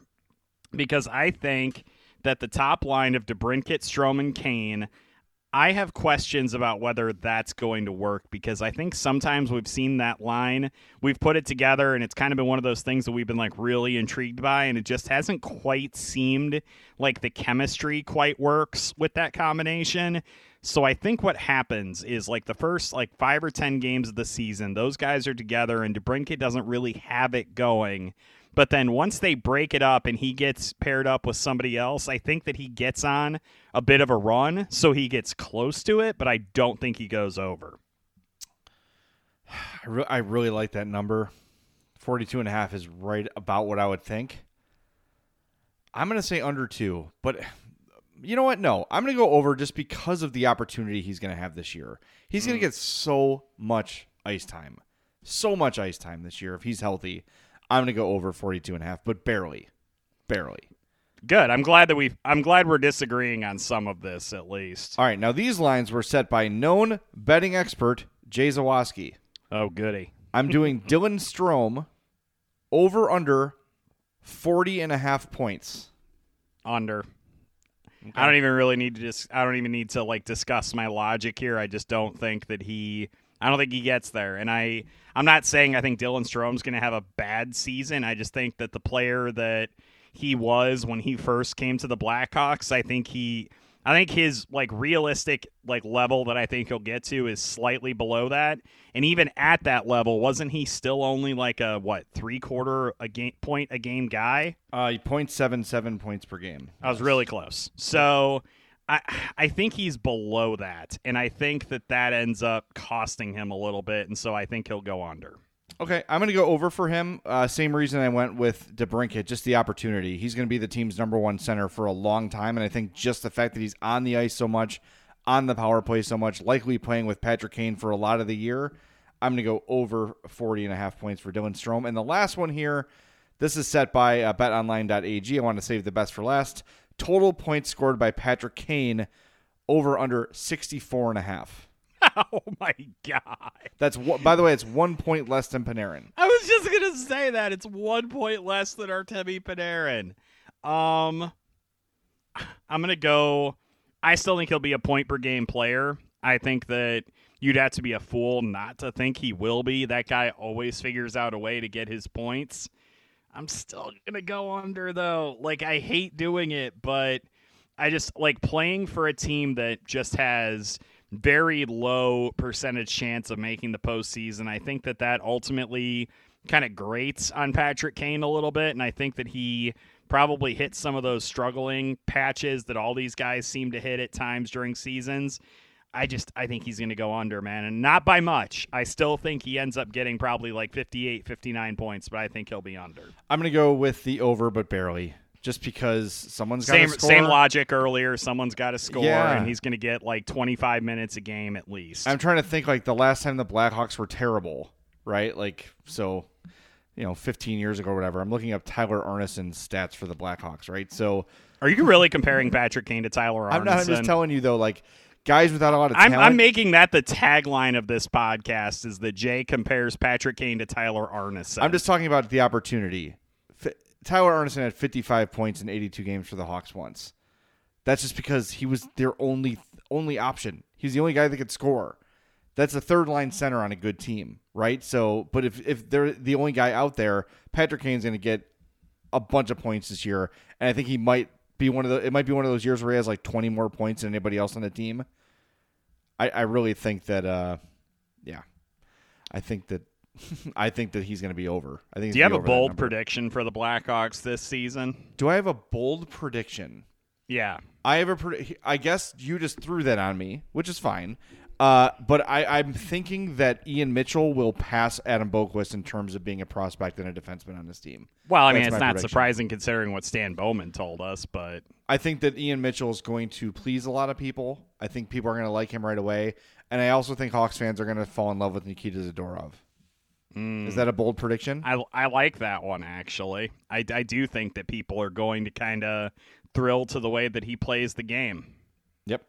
because I think that the top line of DeBrincat, Stroman, Kane. I have questions about whether that's going to work because I think sometimes we've seen that line, we've put it together, and it's kind of been one of those things that we've been like really intrigued by, and it just hasn't quite seemed like the chemistry quite works with that combination. So I think what happens is like the first like five or ten games of the season, those guys are together, and DeBrincat doesn't really have it going. But then once they break it up and he gets paired up with somebody else, I think that he gets on a bit of a run, so he gets close to it, but I don't think he goes over. I, re- I really like that number. 42 and a half is right about what I would think. I'm going to say under two, but you know what? No, I'm going to go over just because of the opportunity he's going to have this year. He's going to mm. get so much ice time. So much ice time this year if he's healthy. I'm going to go over 42 and a half, but barely. Barely. Good. I'm glad that we I'm glad we're disagreeing on some of this at least. All right, now these lines were set by known betting expert Jay Zawaski. Oh, goody. I'm doing Dylan Strome over under 40 and a half points. Under. I don't even really need to just I don't even need to like discuss my logic here. I just don't think that he I don't think he gets there. And I I'm not saying I think Dylan Strome's going to have a bad season. I just think that the player that he was when he first came to the Blackhawks, I think he I think his like realistic like level that I think he'll get to is slightly below that. And even at that level, wasn't he still only like a what three quarter a game point a game guy? Uh, 0.77 points per game. I was really close. So I I think he's below that, and I think that that ends up costing him a little bit, and so I think he'll go under. Okay, I'm going to go over for him. Uh, same reason I went with DeBrincat, just the opportunity. He's going to be the team's number one center for a long time, and I think just the fact that he's on the ice so much, on the power play so much, likely playing with Patrick Kane for a lot of the year, I'm going to go over 40 and a half points for Dylan Strome. And the last one here, this is set by uh, betonline.ag. I want to save the best for last. Total points scored by Patrick Kane over under 64 and a half. Oh my god! That's by the way, it's one point less than Panarin. I was just gonna say that it's one point less than Artemi Panarin. Um, I'm gonna go. I still think he'll be a point per game player. I think that you'd have to be a fool not to think he will be. That guy always figures out a way to get his points. I'm still gonna go under though. Like I hate doing it, but I just like playing for a team that just has very low percentage chance of making the postseason. I think that that ultimately kind of grates on Patrick Kane a little bit, and I think that he probably hits some of those struggling patches that all these guys seem to hit at times during seasons. I just I think he's going to go under, man, and not by much. I still think he ends up getting probably like 58, 59 points, but I think he'll be under. I'm going to go with the over, but barely. Just because someone's got same score. same logic earlier. Someone's got to score, Yeah. and he's going to get like 25 minutes a game at least. I'm trying to think like the last time the Blackhawks were terrible, right? Like so, you know, 15 years ago or whatever. I'm looking up Tyler Arnason's stats for the Blackhawks, right? So Are you really comparing Patrick Kane to Tyler Arnason? I'm not. I'm just telling you though, like guys without a lot of I'm, talent. I'm making that the tagline of this podcast is that Jay compares Patrick Kane to Tyler Arnason. I'm just talking about the opportunity. Tyler Arnason had 55 points in 82 games for the Hawks once. That's just because he was their only only option. He's the only guy that could score. That's a third line center on a good team, right? So, but if if they're the only guy out there, Patrick Kane's going to get a bunch of points this year, and I think he might be one of the. It might be one of those years where he has like 20 more points than anybody else on the team. I I really think that. uh Yeah, I think that. I think that he's going to be over. I think. Do you have a be over that bold prediction for the Blackhawks this season? Do I have a bold prediction? Yeah. I have a. Predi- I guess you just threw that on me, which is fine. Uh, but I, I'm thinking that Ian Mitchell will pass Adam Boqvist in terms of being a prospect and a defenseman on this team. Well, I mean, That's it's not prediction. surprising considering what Stan Bowman told us, but I think that Ian Mitchell is going to please a lot of people. I think people are going to like him right away, and I also think Hawks fans are going to fall in love with Nikita Zadorov. Mm. Is that a bold prediction? I, I like that one actually. I, I do think that people are going to kind of thrill to the way that he plays the game. yep.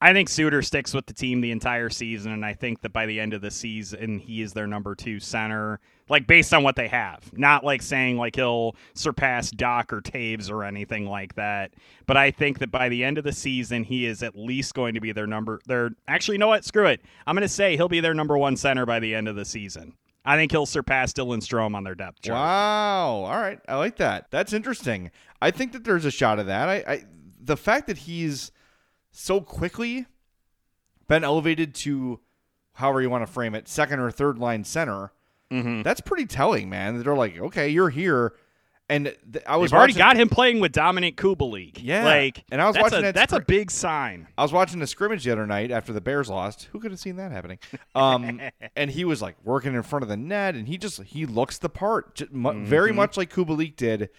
I think Suter sticks with the team the entire season, and I think that by the end of the season, he is their number two center, like based on what they have. Not like saying like he'll surpass Dach or Toews or anything like that. But I think that by the end of the season, he is at least going to be their number. Their actually, you know what? Screw it. I'm going to say he'll be their number one center by the end of the season. I think he'll surpass Dylan Strome on their depth chart. Wow. All right. I like that. That's interesting. I think that there's a shot of that. I, I the fact that he's so quickly been elevated to however you want to frame it, second or third line center. Mm-hmm. That's pretty telling, man. They're like, okay, you're here, and th- I was They've already watching- got him playing with Dominik Kubalik. Yeah. like And I was that's watching a, that That's a big sign. I was watching the scrimmage the other night after the Bears lost. Who could have seen that happening? Um, and he was like working in front of the net, and he just he looks the part, J- mu- very much like Kubalik did.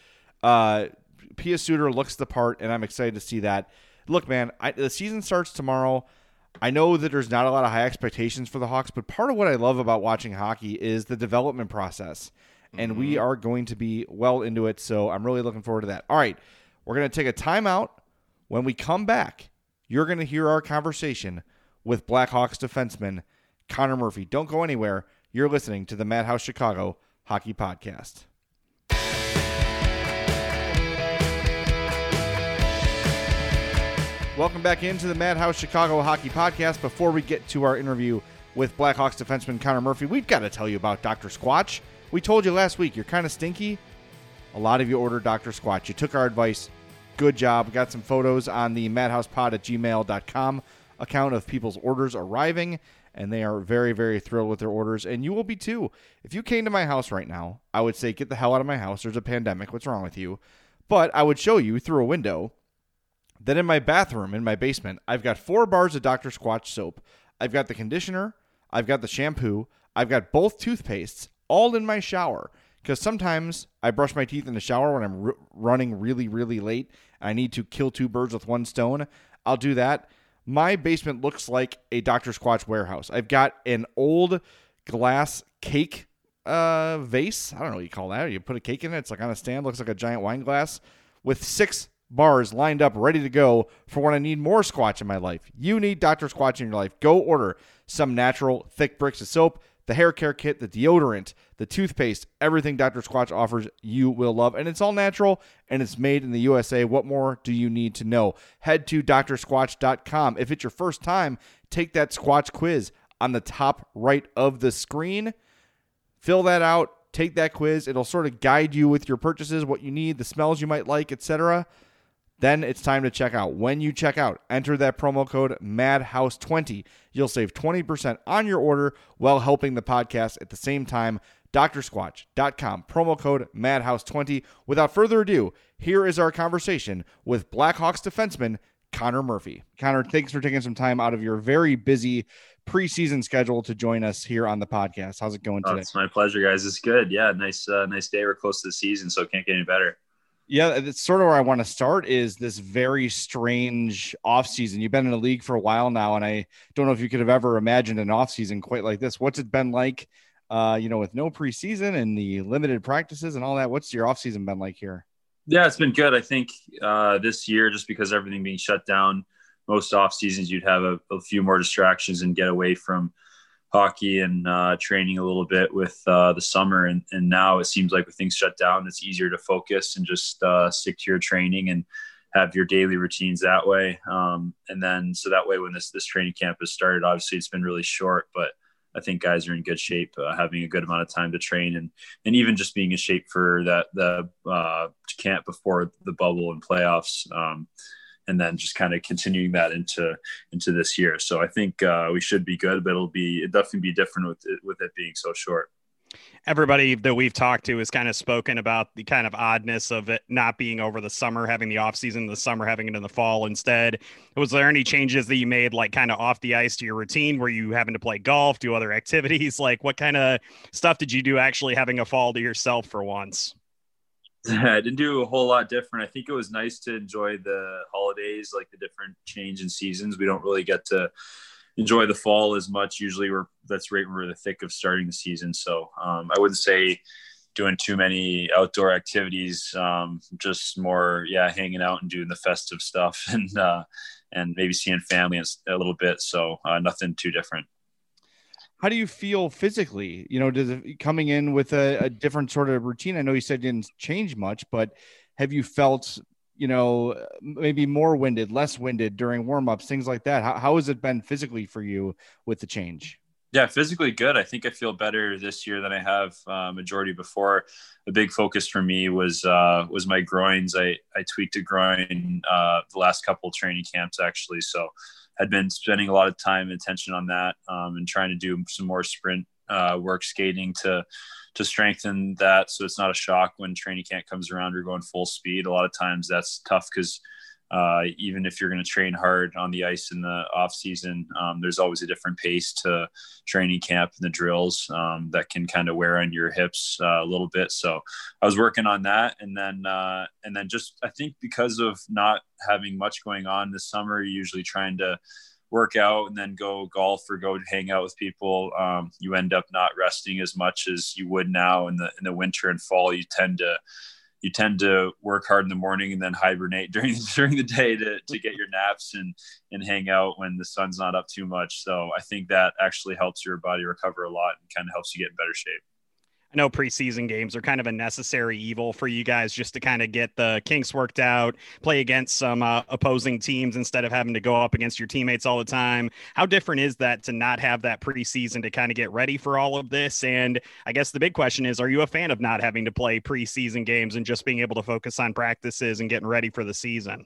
Uh, Pius Suter looks the part, and I'm excited to see that. Look, man, I, the season starts tomorrow. I know that there's not a lot of high expectations for the Hawks, but part of what I love about watching hockey is the development process. And we mm-hmm. are going to be well into it, so I'm really looking forward to that. All right, we're going to take a timeout. When we come back, you're going to hear our conversation with Blackhawks defenseman Connor Murphy. Don't go anywhere. You're listening to the Madhouse Chicago Hockey Podcast. Welcome back into the Madhouse Chicago Hockey Podcast. Before we get to our interview with Blackhawks defenseman Connor Murphy. We've got to tell you about Dr. Squatch. We told you last week you're kind of stinky. A lot of you ordered Dr. Squatch. You took our advice. Good job. Got some photos on the madhousepod at gmail.com account of people's orders arriving, and they are very, very thrilled with their orders, and you will be too. If you came to my house right now, I would say, get the hell out of my house. There's a pandemic. What's wrong with you? But I would show you through a window that in my bathroom, in my basement, I've got four bars of Dr. Squatch soap. I've got the conditioner, I've got the shampoo, I've got both toothpastes, all in my shower. Because sometimes I brush my teeth in the shower when I'm r- running really, really late. And I need to kill two birds with one stone. I'll do that. My basement looks like a Dr. Squatch warehouse. I've got an old glass cake uh, vase. I don't know what you call that. You put a cake in it. It's like on a stand. Looks like a giant wine glass with six bars lined up ready to go for when I need more Squatch in my life. You need Dr. Squatch in your life. Go order some natural thick bricks of soap, the hair care kit, the deodorant, the toothpaste, everything Dr. Squatch offers you will love. And it's all natural and it's made in the USA. What more do you need to know? Head to drsquatch.com. If it's your first time, take that Squatch quiz on the top right of the screen. Fill that out, take that quiz. It'll sort of guide you with your purchases, what you need, the smells you might like, etc. Then it's time to check out. When you check out, enter that promo code MADHOUSE20. You'll save 20% on your order while helping the podcast at the same time. DrSquatch.com, promo code MADHOUSE20. Without further ado, here is our conversation with Blackhawks defenseman Connor Murphy. Connor, thanks for taking some time out of your very busy preseason schedule to join us here on the podcast. How's it going oh, today? it's my pleasure, guys. It's good. Yeah, nice, uh, nice day. We're close to the season, so it can't get any better. Yeah, it's sort of where I want to start is this very strange offseason. You've been in the league for a while now, and I don't know if you could have ever imagined an offseason quite like this. What's it been like, uh, you know, with no preseason and the limited practices and all that? What's your offseason been like here? Yeah, it's been good. I think uh, this year, just because everything being shut down, most off seasons you'd have a, a few more distractions and get away from hockey and uh, training a little bit with uh, the summer. And, and now it seems like with things shut down, it's easier to focus and just uh, stick to your training and have your daily routines that way. Um, and then, so that way, when this, this training camp has started, obviously it's been really short, but I think guys are in good shape, uh, having a good amount of time to train and, and even just being in shape for that, the uh, camp before the bubble and playoffs. Um, and then just kind of continuing that into into this year. So I think uh, we should be good, but it'll be it definitely be different with it, with it being so short. Everybody that we've talked to has kind of spoken about the kind of oddness of it not being over the summer, having the off season, the summer having it in the fall instead. Was there any changes that you made, like kind of off the ice to your routine? Were you having to play golf, do other activities? Like what kind of stuff did you do actually having a fall to yourself for once? I didn't do a whole lot different. I think it was nice to enjoy the holidays, like the different change in seasons. We don't really get to enjoy the fall as much. Usually, we're that's right we're in the thick of starting the season. So um, I wouldn't say doing too many outdoor activities. Um, just more, yeah, hanging out and doing the festive stuff, and uh, and maybe seeing family a little bit. So uh, nothing too different how do you feel physically? You know, does it coming in with a, a, different sort of routine? I know you said didn't change much, but have you felt, you know, maybe more winded, less winded during warmups, things like that? How, how has it been physically for you with the change? Yeah, physically good. I think I feel better this year than I have uh, majority before. A big focus for me was uh, was my groins. I I tweaked a groin uh, the last couple training camps actually, so had been spending a lot of time and attention on that um, and trying to do some more sprint uh, work skating to to strengthen that so it's not a shock when training camp comes around you're going full speed. A lot of times that's tough because uh, even if you're going to train hard on the ice in the off season, um, there's always a different pace to training camp and the drills um, that can kind of wear on your hips uh, a little bit. So I was working on that, and then uh, and then just I think because of not having much going on this summer, usually trying to work out and then go golf or go hang out with people. Um, you end up not resting as much as you would now in the in the winter and fall. You tend to you tend to work hard in the morning and then hibernate during during the day to, to get your naps and and hang out when the sun's not up too much. So I think that actually helps your body recover a lot and kind of helps you get in better shape. I know preseason games are kind of a necessary evil for you guys just to kind of get the kinks worked out, play against some uh, opposing teams instead of having to go up against your teammates all the time. How different is that to not have that preseason to kind of get ready for all of this? And I guess the big question is are you a fan of not having to play preseason games and just being able to focus on practices and getting ready for the season?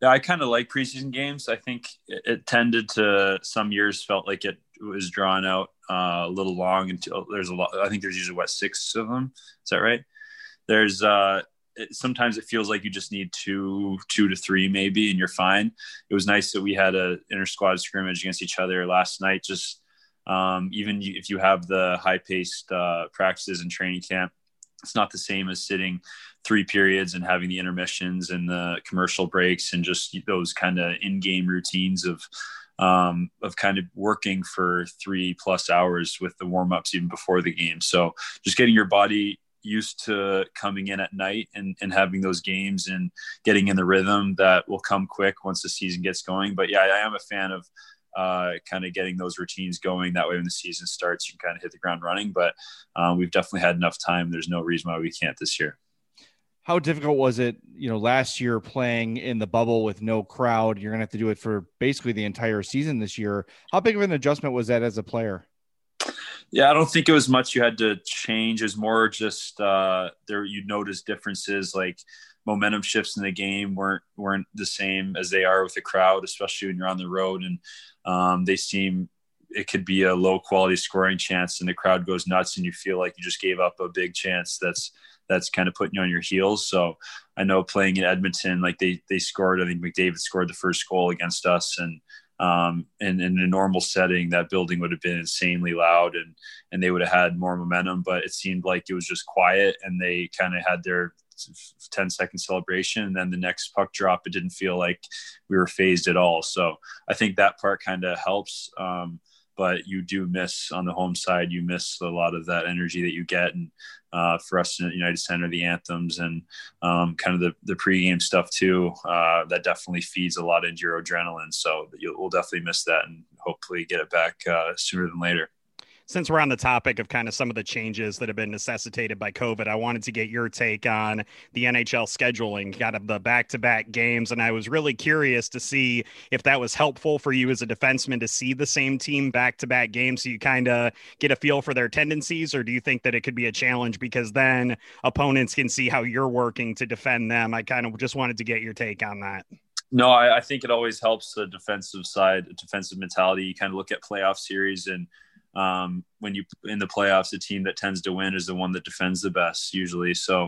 Yeah, I kind of like preseason games. I think it, it tended to some years felt like it was drawn out uh, a little long until there's a lot. I think there's usually what six of them. Is that right? There's uh, it, sometimes it feels like you just need two, two to three maybe, and you're fine. It was nice that we had a inter squad scrimmage against each other last night. Just um, even if you have the high paced uh, practices and training camp, it's not the same as sitting three periods and having the intermissions and the commercial breaks and just those kind of in-game routines of um, of kind of working for three plus hours with the warm-ups even before the game so just getting your body used to coming in at night and, and having those games and getting in the rhythm that will come quick once the season gets going but yeah i am a fan of uh, kind of getting those routines going. That way, when the season starts, you can kind of hit the ground running. But um, we've definitely had enough time. There's no reason why we can't this year. How difficult was it, you know, last year playing in the bubble with no crowd? You're going to have to do it for basically the entire season this year. How big of an adjustment was that as a player? Yeah, I don't think it was much you had to change. It's more just uh, there you notice differences like momentum shifts in the game weren't weren't the same as they are with the crowd, especially when you're on the road and um, they seem it could be a low quality scoring chance and the crowd goes nuts and you feel like you just gave up a big chance that's that's kind of putting you on your heels. So I know playing in Edmonton, like they they scored, I think McDavid scored the first goal against us and um, and in a normal setting, that building would have been insanely loud and and they would have had more momentum. But it seemed like it was just quiet, and they kind of had their 10 second celebration and then the next puck drop it didn't feel like we were phased at all so i think that part kind of helps um, but you do miss on the home side you miss a lot of that energy that you get and uh, for us at united center the anthems and um, kind of the, the pregame stuff too uh, that definitely feeds a lot into your adrenaline. So you'll, we'll definitely miss that and hopefully get it back uh, sooner than later since we're on the topic of kind of some of the changes that have been necessitated by COVID, I wanted to get your take on the NHL scheduling, kind of the back to back games. And I was really curious to see if that was helpful for you as a defenseman to see the same team back to back games so you kind of get a feel for their tendencies, or do you think that it could be a challenge because then opponents can see how you're working to defend them? I kind of just wanted to get your take on that. No, I, I think it always helps the defensive side, defensive mentality. You kind of look at playoff series and um, when you in the playoffs, the team that tends to win is the one that defends the best usually. So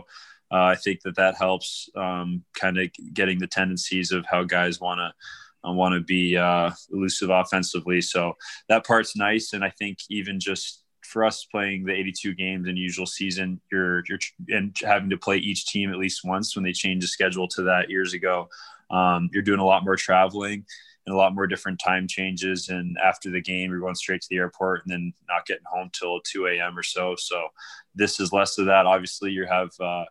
uh, I think that that helps um, kind of getting the tendencies of how guys want to uh, want to be uh, elusive offensively. So that part's nice, and I think even just for us playing the 82 games in usual season, you're you're and having to play each team at least once when they changed the schedule to that years ago. Um, you're doing a lot more traveling and a lot more different time changes. And after the game, we're going straight to the airport and then not getting home till 2 a.m. or so. So this is less of that. Obviously, you have uh,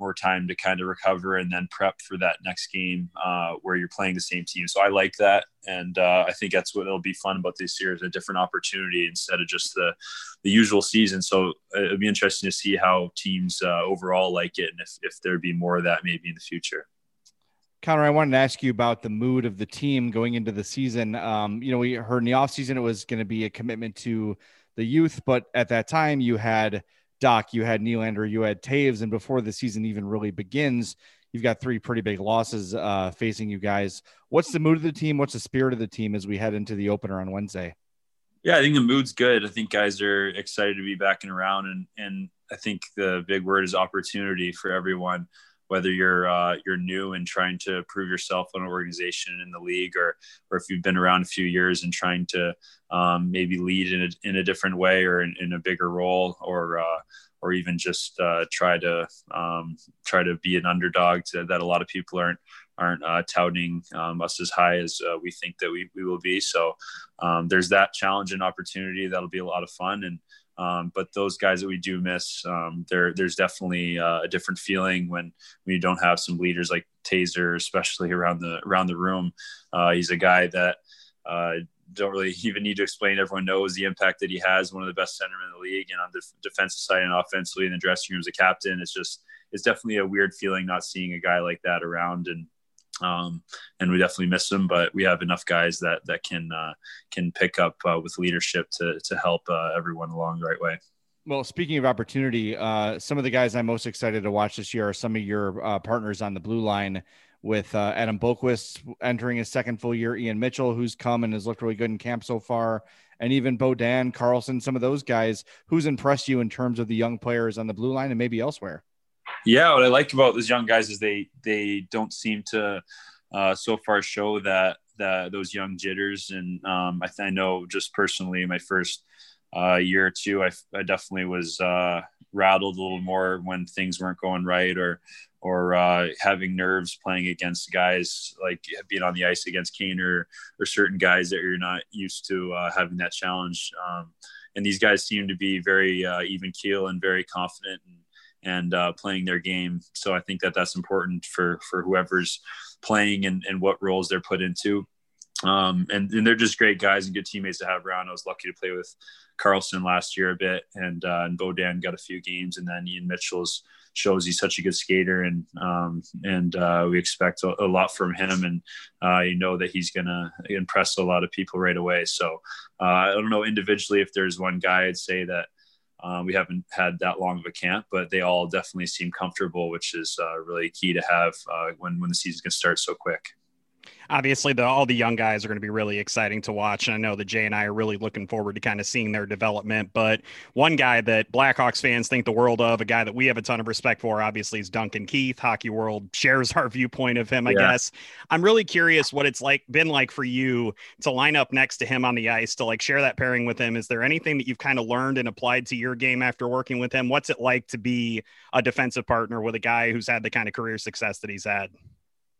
more time to kind of recover and then prep for that next game uh, where you're playing the same team. So I like that, and uh, I think that's what it'll be fun about this year is a different opportunity instead of just the the usual season. So it'll be interesting to see how teams uh, overall like it and if if there'd be more of that maybe in the future. Connor, I wanted to ask you about the mood of the team going into the season. Um, you know, we heard in the offseason it was going to be a commitment to the youth, but at that time you had Dach, you had Nylander, you had Toews, and before the season even really begins, you've got three pretty big losses uh, facing you guys. What's the mood of the team? What's the spirit of the team as we head into the opener on Wednesday? Yeah, I think the mood's good. I think guys are excited to be back and around, and and I think the big word is opportunity for everyone whether you're uh, you're new and trying to prove yourself in an organization in the league, or or if you've been around a few years and trying to um, maybe lead in a, in a different way or in, in a bigger role, or uh, or even just uh, try to um, try to be an underdog to, that a lot of people aren't aren't uh, touting um, us as high as uh, we think that we, we will be. So um, there's that challenge and opportunity that'll be a lot of fun and um, but those guys that we do miss, um, there there's definitely uh, a different feeling when when you don't have some leaders like Tazer, especially around the around the room. Uh, he's a guy that uh, don't really even need to explain. Everyone knows the impact that he has. One of the best centermen in the league, and on the defensive side and offensively in the dressing room as a captain, it's just it's definitely a weird feeling not seeing a guy like that around. And um, and we definitely miss him, but we have enough guys that that can uh, can pick up uh, with leadership to to help uh, everyone along the right way. Well, speaking of opportunity, uh, some of the guys I'm most excited to watch this year are some of your uh, partners on the blue line with uh, Adam Boqvist entering his second full year, Ian Mitchell, who's come and has looked really good in camp so far, and even Beaudin, Carlsson, some of those guys. Who's impressed you in terms of the young players on the blue line and maybe elsewhere? Yeah, what I like about those young guys is they they don't seem to uh, so far show that that those young jitters, and um, I, I know just personally, my first uh, year or two, I, I definitely was uh, rattled a little more when things weren't going right or or uh, having nerves playing against guys like being on the ice against Kane or, or certain guys that you're not used to uh, having that challenge. Um, and these guys seem to be very uh, even keel and very confident and, and uh, playing their game. So I think that that's important for, for whoever's playing and, and what roles they're put into. Um, and, and they're just great guys and good teammates to have around. I was lucky to play with Carlsson last year a bit, and uh, and Beaudin got a few games, and then Ian Mitchell's shows he's such a good skater, and um, and uh, we expect a, a, lot from him, and uh, you know that he's gonna impress a lot of people right away. So uh, I don't know individually if there's one guy I'd say that. Uh, we haven't had that long of a camp, but they all definitely seem comfortable, which is uh, really key to have uh, when when the season can start so quick obviously the, all the young guys are going to be really exciting to watch and i know that jay and i are really looking forward to kind of seeing their development but one guy that blackhawks fans think the world of a guy that we have a ton of respect for obviously is duncan keith. Hockey world shares our viewpoint of him i yeah. guess. I'm really curious what it's like been like for you to line up next to him on the ice to like share that pairing with him. Is there anything that you've kind of learned and applied to your game after working with him? What's it like to be a defensive partner with a guy who's had the kind of career success that he's had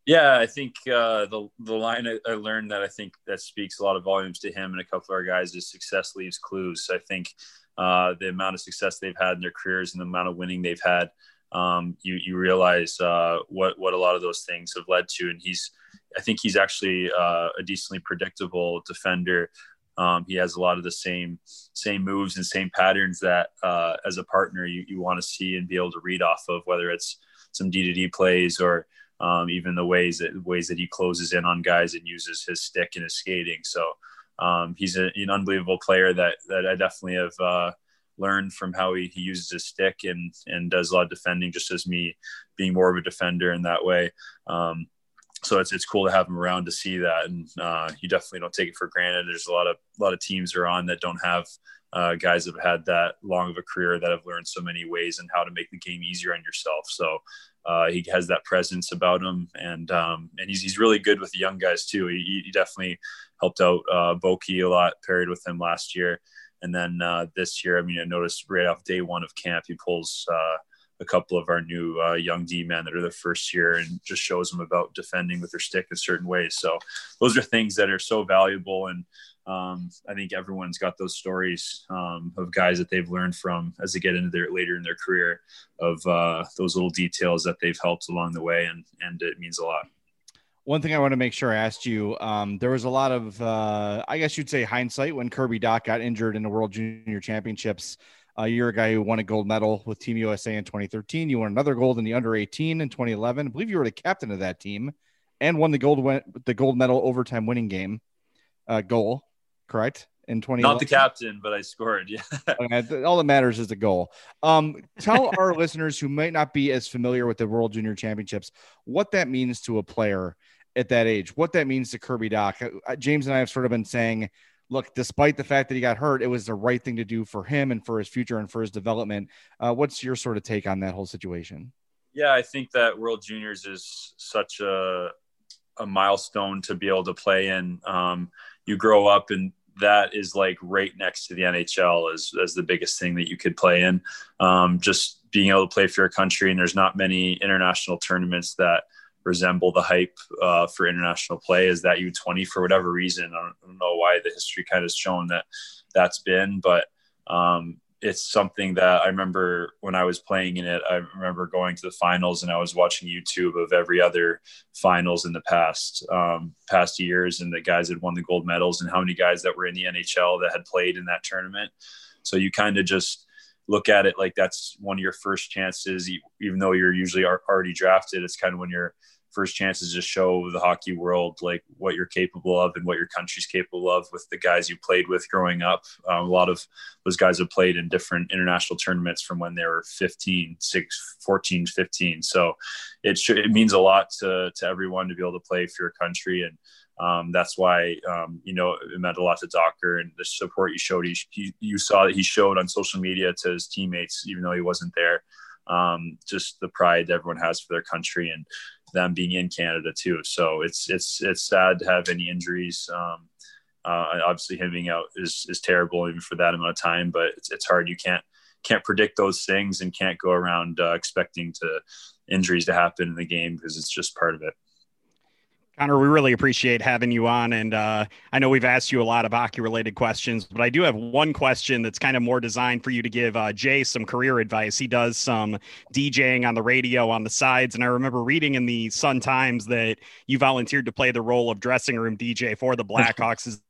yeah, I think uh, the the line I, I, learned that I think that speaks a lot of volumes to him and a couple of our guys is success leaves clues. I think uh, the amount of success they've had in their careers and the amount of winning they've had, um, you you realize uh, what what a lot of those things have led to. And he's, I think he's actually uh, a decently predictable defender. Um, he has a lot of the same same moves and same patterns that uh, as a partner you, you want to see and be able to read off of, whether it's some D to D plays or um, even the ways that ways that he closes in on guys and uses his stick and his skating. So um, he's a, an unbelievable player that that I definitely have uh, learned from how he, he uses his stick and and does a lot of defending, just as me being more of a defender in that way. Um, so it's it's cool to have him around to see that, and uh, you definitely don't take it for granted. There's a lot of a lot of teams are on that don't have uh, guys that have had that long of a career that have learned so many ways and how to make the game easier on yourself. So uh, he has that presence about him, and um, and he's, he's really good with the young guys too. He, he definitely helped out uh, Boki a lot, paired with him last year, and then uh, this year, I mean, I noticed right off day one of camp, he pulls uh, a couple of our new uh, young D men that are the first year, and just shows them about defending with their stick in certain ways. So those are things that are so valuable and um, I think everyone's got those stories um, of guys that they've learned from as they get into their later in their career of uh, those little details that they've helped along the way, and and it means a lot. One thing I want to make sure I asked you, um, there was a lot of, uh, I guess you'd say hindsight when Kirby Dach got injured in the World Junior Championships. Uh, you're a guy who won a gold medal with Team USA in 2013. You won another gold in the under 18 in 2011. I believe you were the captain of that team, and won the gold the gold medal overtime winning game uh, goal correct? In 20 not the captain, but I scored. Yeah. okay, all that matters is the goal. Um, tell our listeners who might not be as familiar with the World Junior Championships what that means to a player at that age, what that means to Kirby Dach. Uh, James and I have sort of been saying, look, despite the fact that he got hurt, it was the right thing to do for him and for his future and for his development. Uh, what's your sort of take on that whole situation? Yeah, I think that World Juniors is such a a milestone to be able to play in. Um, you grow up and that is like right next to the NHL as, as the biggest thing that you could play in. Um, just being able to play for your country, and there's not many international tournaments that resemble the hype uh, for international play is that U20 for whatever reason. I don't, I don't, know why the history kind of shown that that's been, but um, it's something that I remember when I was playing in it. I remember going to the finals and I was watching YouTube of every other finals in the past um, past years and the guys that won the gold medals and how many guys that were in the NHL that had played in that tournament. So you kind of just look at it like that's one of your first chances, even though you're usually already drafted. It's kind of when you're first chances to show the hockey world like what you're capable of and what your country's capable of with the guys you played with growing up. Um, a lot of those guys have played in different international tournaments from when they were 15, 6, 14, 15. So it should, it means a lot to, to everyone to be able to play for your country. And um, that's why, um, you know, it meant a lot to Docker and the support you showed. He, he, you saw that he showed on social media to his teammates, even though he wasn't there. Um, just the pride everyone has for their country and them being in Canada too. So it's it's it's sad to have any injuries. Um, uh, obviously, him being out is is terrible even for that amount of time. But it's, it's hard. You can't can't predict those things and can't go around uh, expecting to injuries to happen in the game because it's just part of it. Connor, we really appreciate having you on. And uh, I know we've asked you a lot of hockey related questions, but I do have one question that's kind of more designed for you to give uh, Jay some career advice. He does some DJing on the radio on the sides. And I remember reading in the Sun Times that you volunteered to play the role of dressing room DJ for the Blackhawks.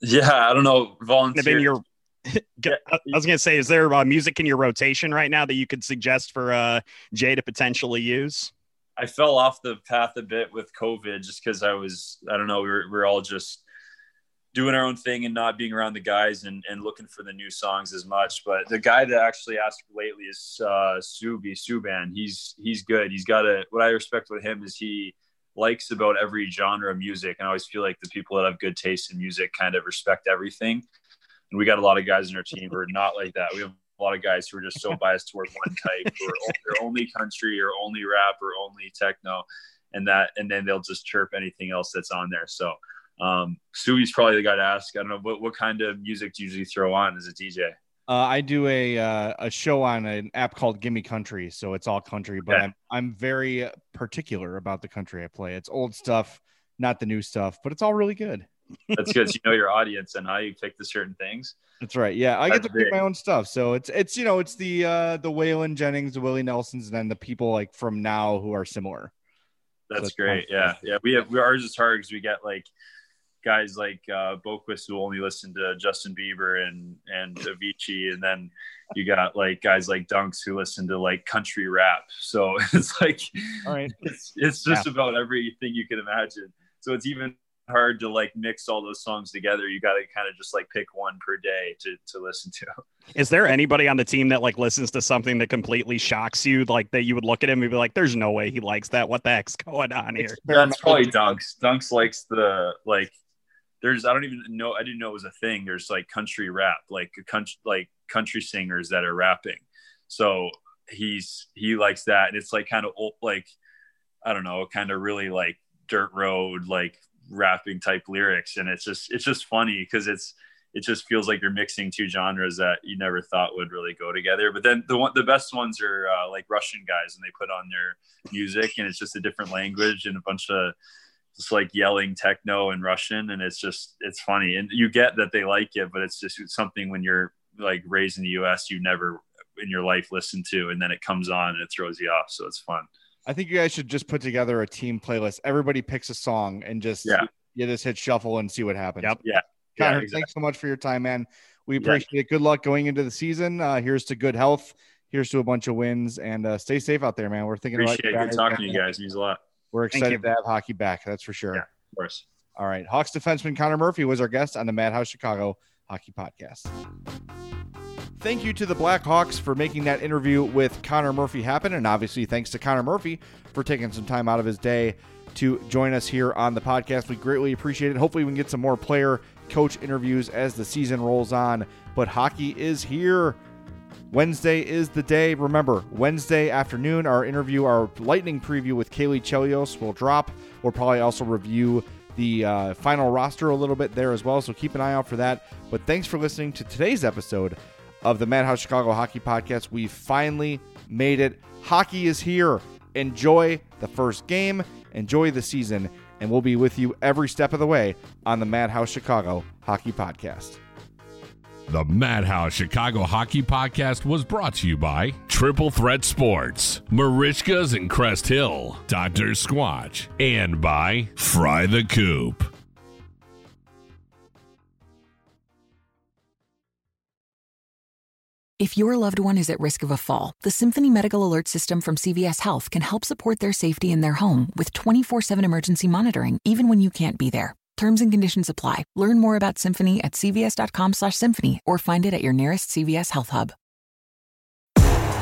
yeah, I don't know. Volunteer. Your, I was going to say, is there uh, music in your rotation right now that you could suggest for uh, Jay to potentially use? I fell off the path a bit with COVID just because I was, I don't know, we were, we all just doing our own thing and not being around the guys and, and looking for the new songs as much. But the guy that actually asked lately is uh, Subi Subban. He's he's good. He's got a what I respect with him is he likes about every genre of music. And I always feel like the people that have good taste in music kind of respect everything. And we got a lot of guys in our team who are not like that. We have a lot of guys who are just so biased toward one type or their only country or only rap or only techno and that and then they'll just chirp anything else that's on there so um probably the guy to ask i don't know what, what kind of music do you usually throw on as a dj uh, I do a uh, a show on an app called Gimme Country, so it's all country. But I'm I'm very particular about the country I play. It's old stuff, not the new stuff, but it's all really good. That's because you know your audience and how you pick the certain things. That's right. Yeah, I That's get to pick my own stuff. So it's it's you know it's the uh the Waylon Jennings, the Willie Nelsons, and then the people like from now who are similar. That's so great. Yeah, yeah. We have we ours is hard because we get like guys like uh, Boqvist who only listen to Justin Bieber and and Avicii, and then you got like guys like Dunks who listen to like country rap. So it's like, all right, it's it's just yeah. about everything you can imagine. So it's even hard to like mix all those songs together. You got to kind of just like pick one per day to to listen to. Is there anybody on the team that like listens to something that completely shocks you, like that you would look at him and be like, "There's no way he likes that. What the heck's going on here?" That's probably Dunks. Dunks likes the like. There's I don't even know. I didn't know it was a thing. There's like country rap, like country like country singers that are rapping. So he's he likes that, and it's like kind of old, like I don't know, kind of really like dirt road, like rapping type lyrics. And it's just it's just funny because it's it just feels like you're mixing two genres that you never thought would really go together. But then the one the best ones are uh, like russian guys and they put on their music and it's just a different language and a bunch of just like yelling techno and russian. And it's just it's funny. And you get that they like it but it's just something when you're like raised in the us you never in your life listen to and then it comes on and it throws you off. So it's fun I think you guys should just put together a team playlist. Everybody picks a song and just yeah. you just hit shuffle and see what happens. Yep. Yeah. Connor, yeah, exactly. thanks so much for your time, man. We appreciate yeah. it. Good luck going into the season. Uh, here's to good health. Here's to a bunch of wins and uh, stay safe out there, man. We're thinking appreciate about good talking to you guys. Means a lot. We're excited to have hockey back. That's for sure. Yeah, of course. All right. Hawks defenseman Connor Murphy was our guest on the Madhouse Chicago Hockey Podcast. Thank you to the Blackhawks for making that interview with Connor Murphy happen. And obviously, thanks to Connor Murphy for taking some time out of his day to join us here on the podcast. We greatly appreciate it. Hopefully, we can get some more player coach interviews as the season rolls on. But hockey is here. Wednesday is the day. Remember, Wednesday afternoon, our interview, our lightning preview with Caley Chelios will drop. We'll probably also review the uh, final roster a little bit there as well. So keep an eye out for that. But thanks for listening to today's episode of the Madhouse Chicago Hockey Podcast. We finally made it. Hockey is here. Enjoy the first game, enjoy the season, and we'll be with you every step of the way on the Madhouse Chicago Hockey Podcast. The Madhouse Chicago Hockey Podcast was brought to you by Triple Threat Sports, Merichka's in Crest Hill, Dr. Squatch, and by Fry the Coop. If your loved one is at risk of a fall, the Symphony Medical Alert System from CVS Health can help support their safety in their home with 24 7 emergency monitoring, even when you can't be there. Terms and conditions apply. Learn more about Symphony at cvs.com slash symphony or find it at your nearest CVS Health Hub.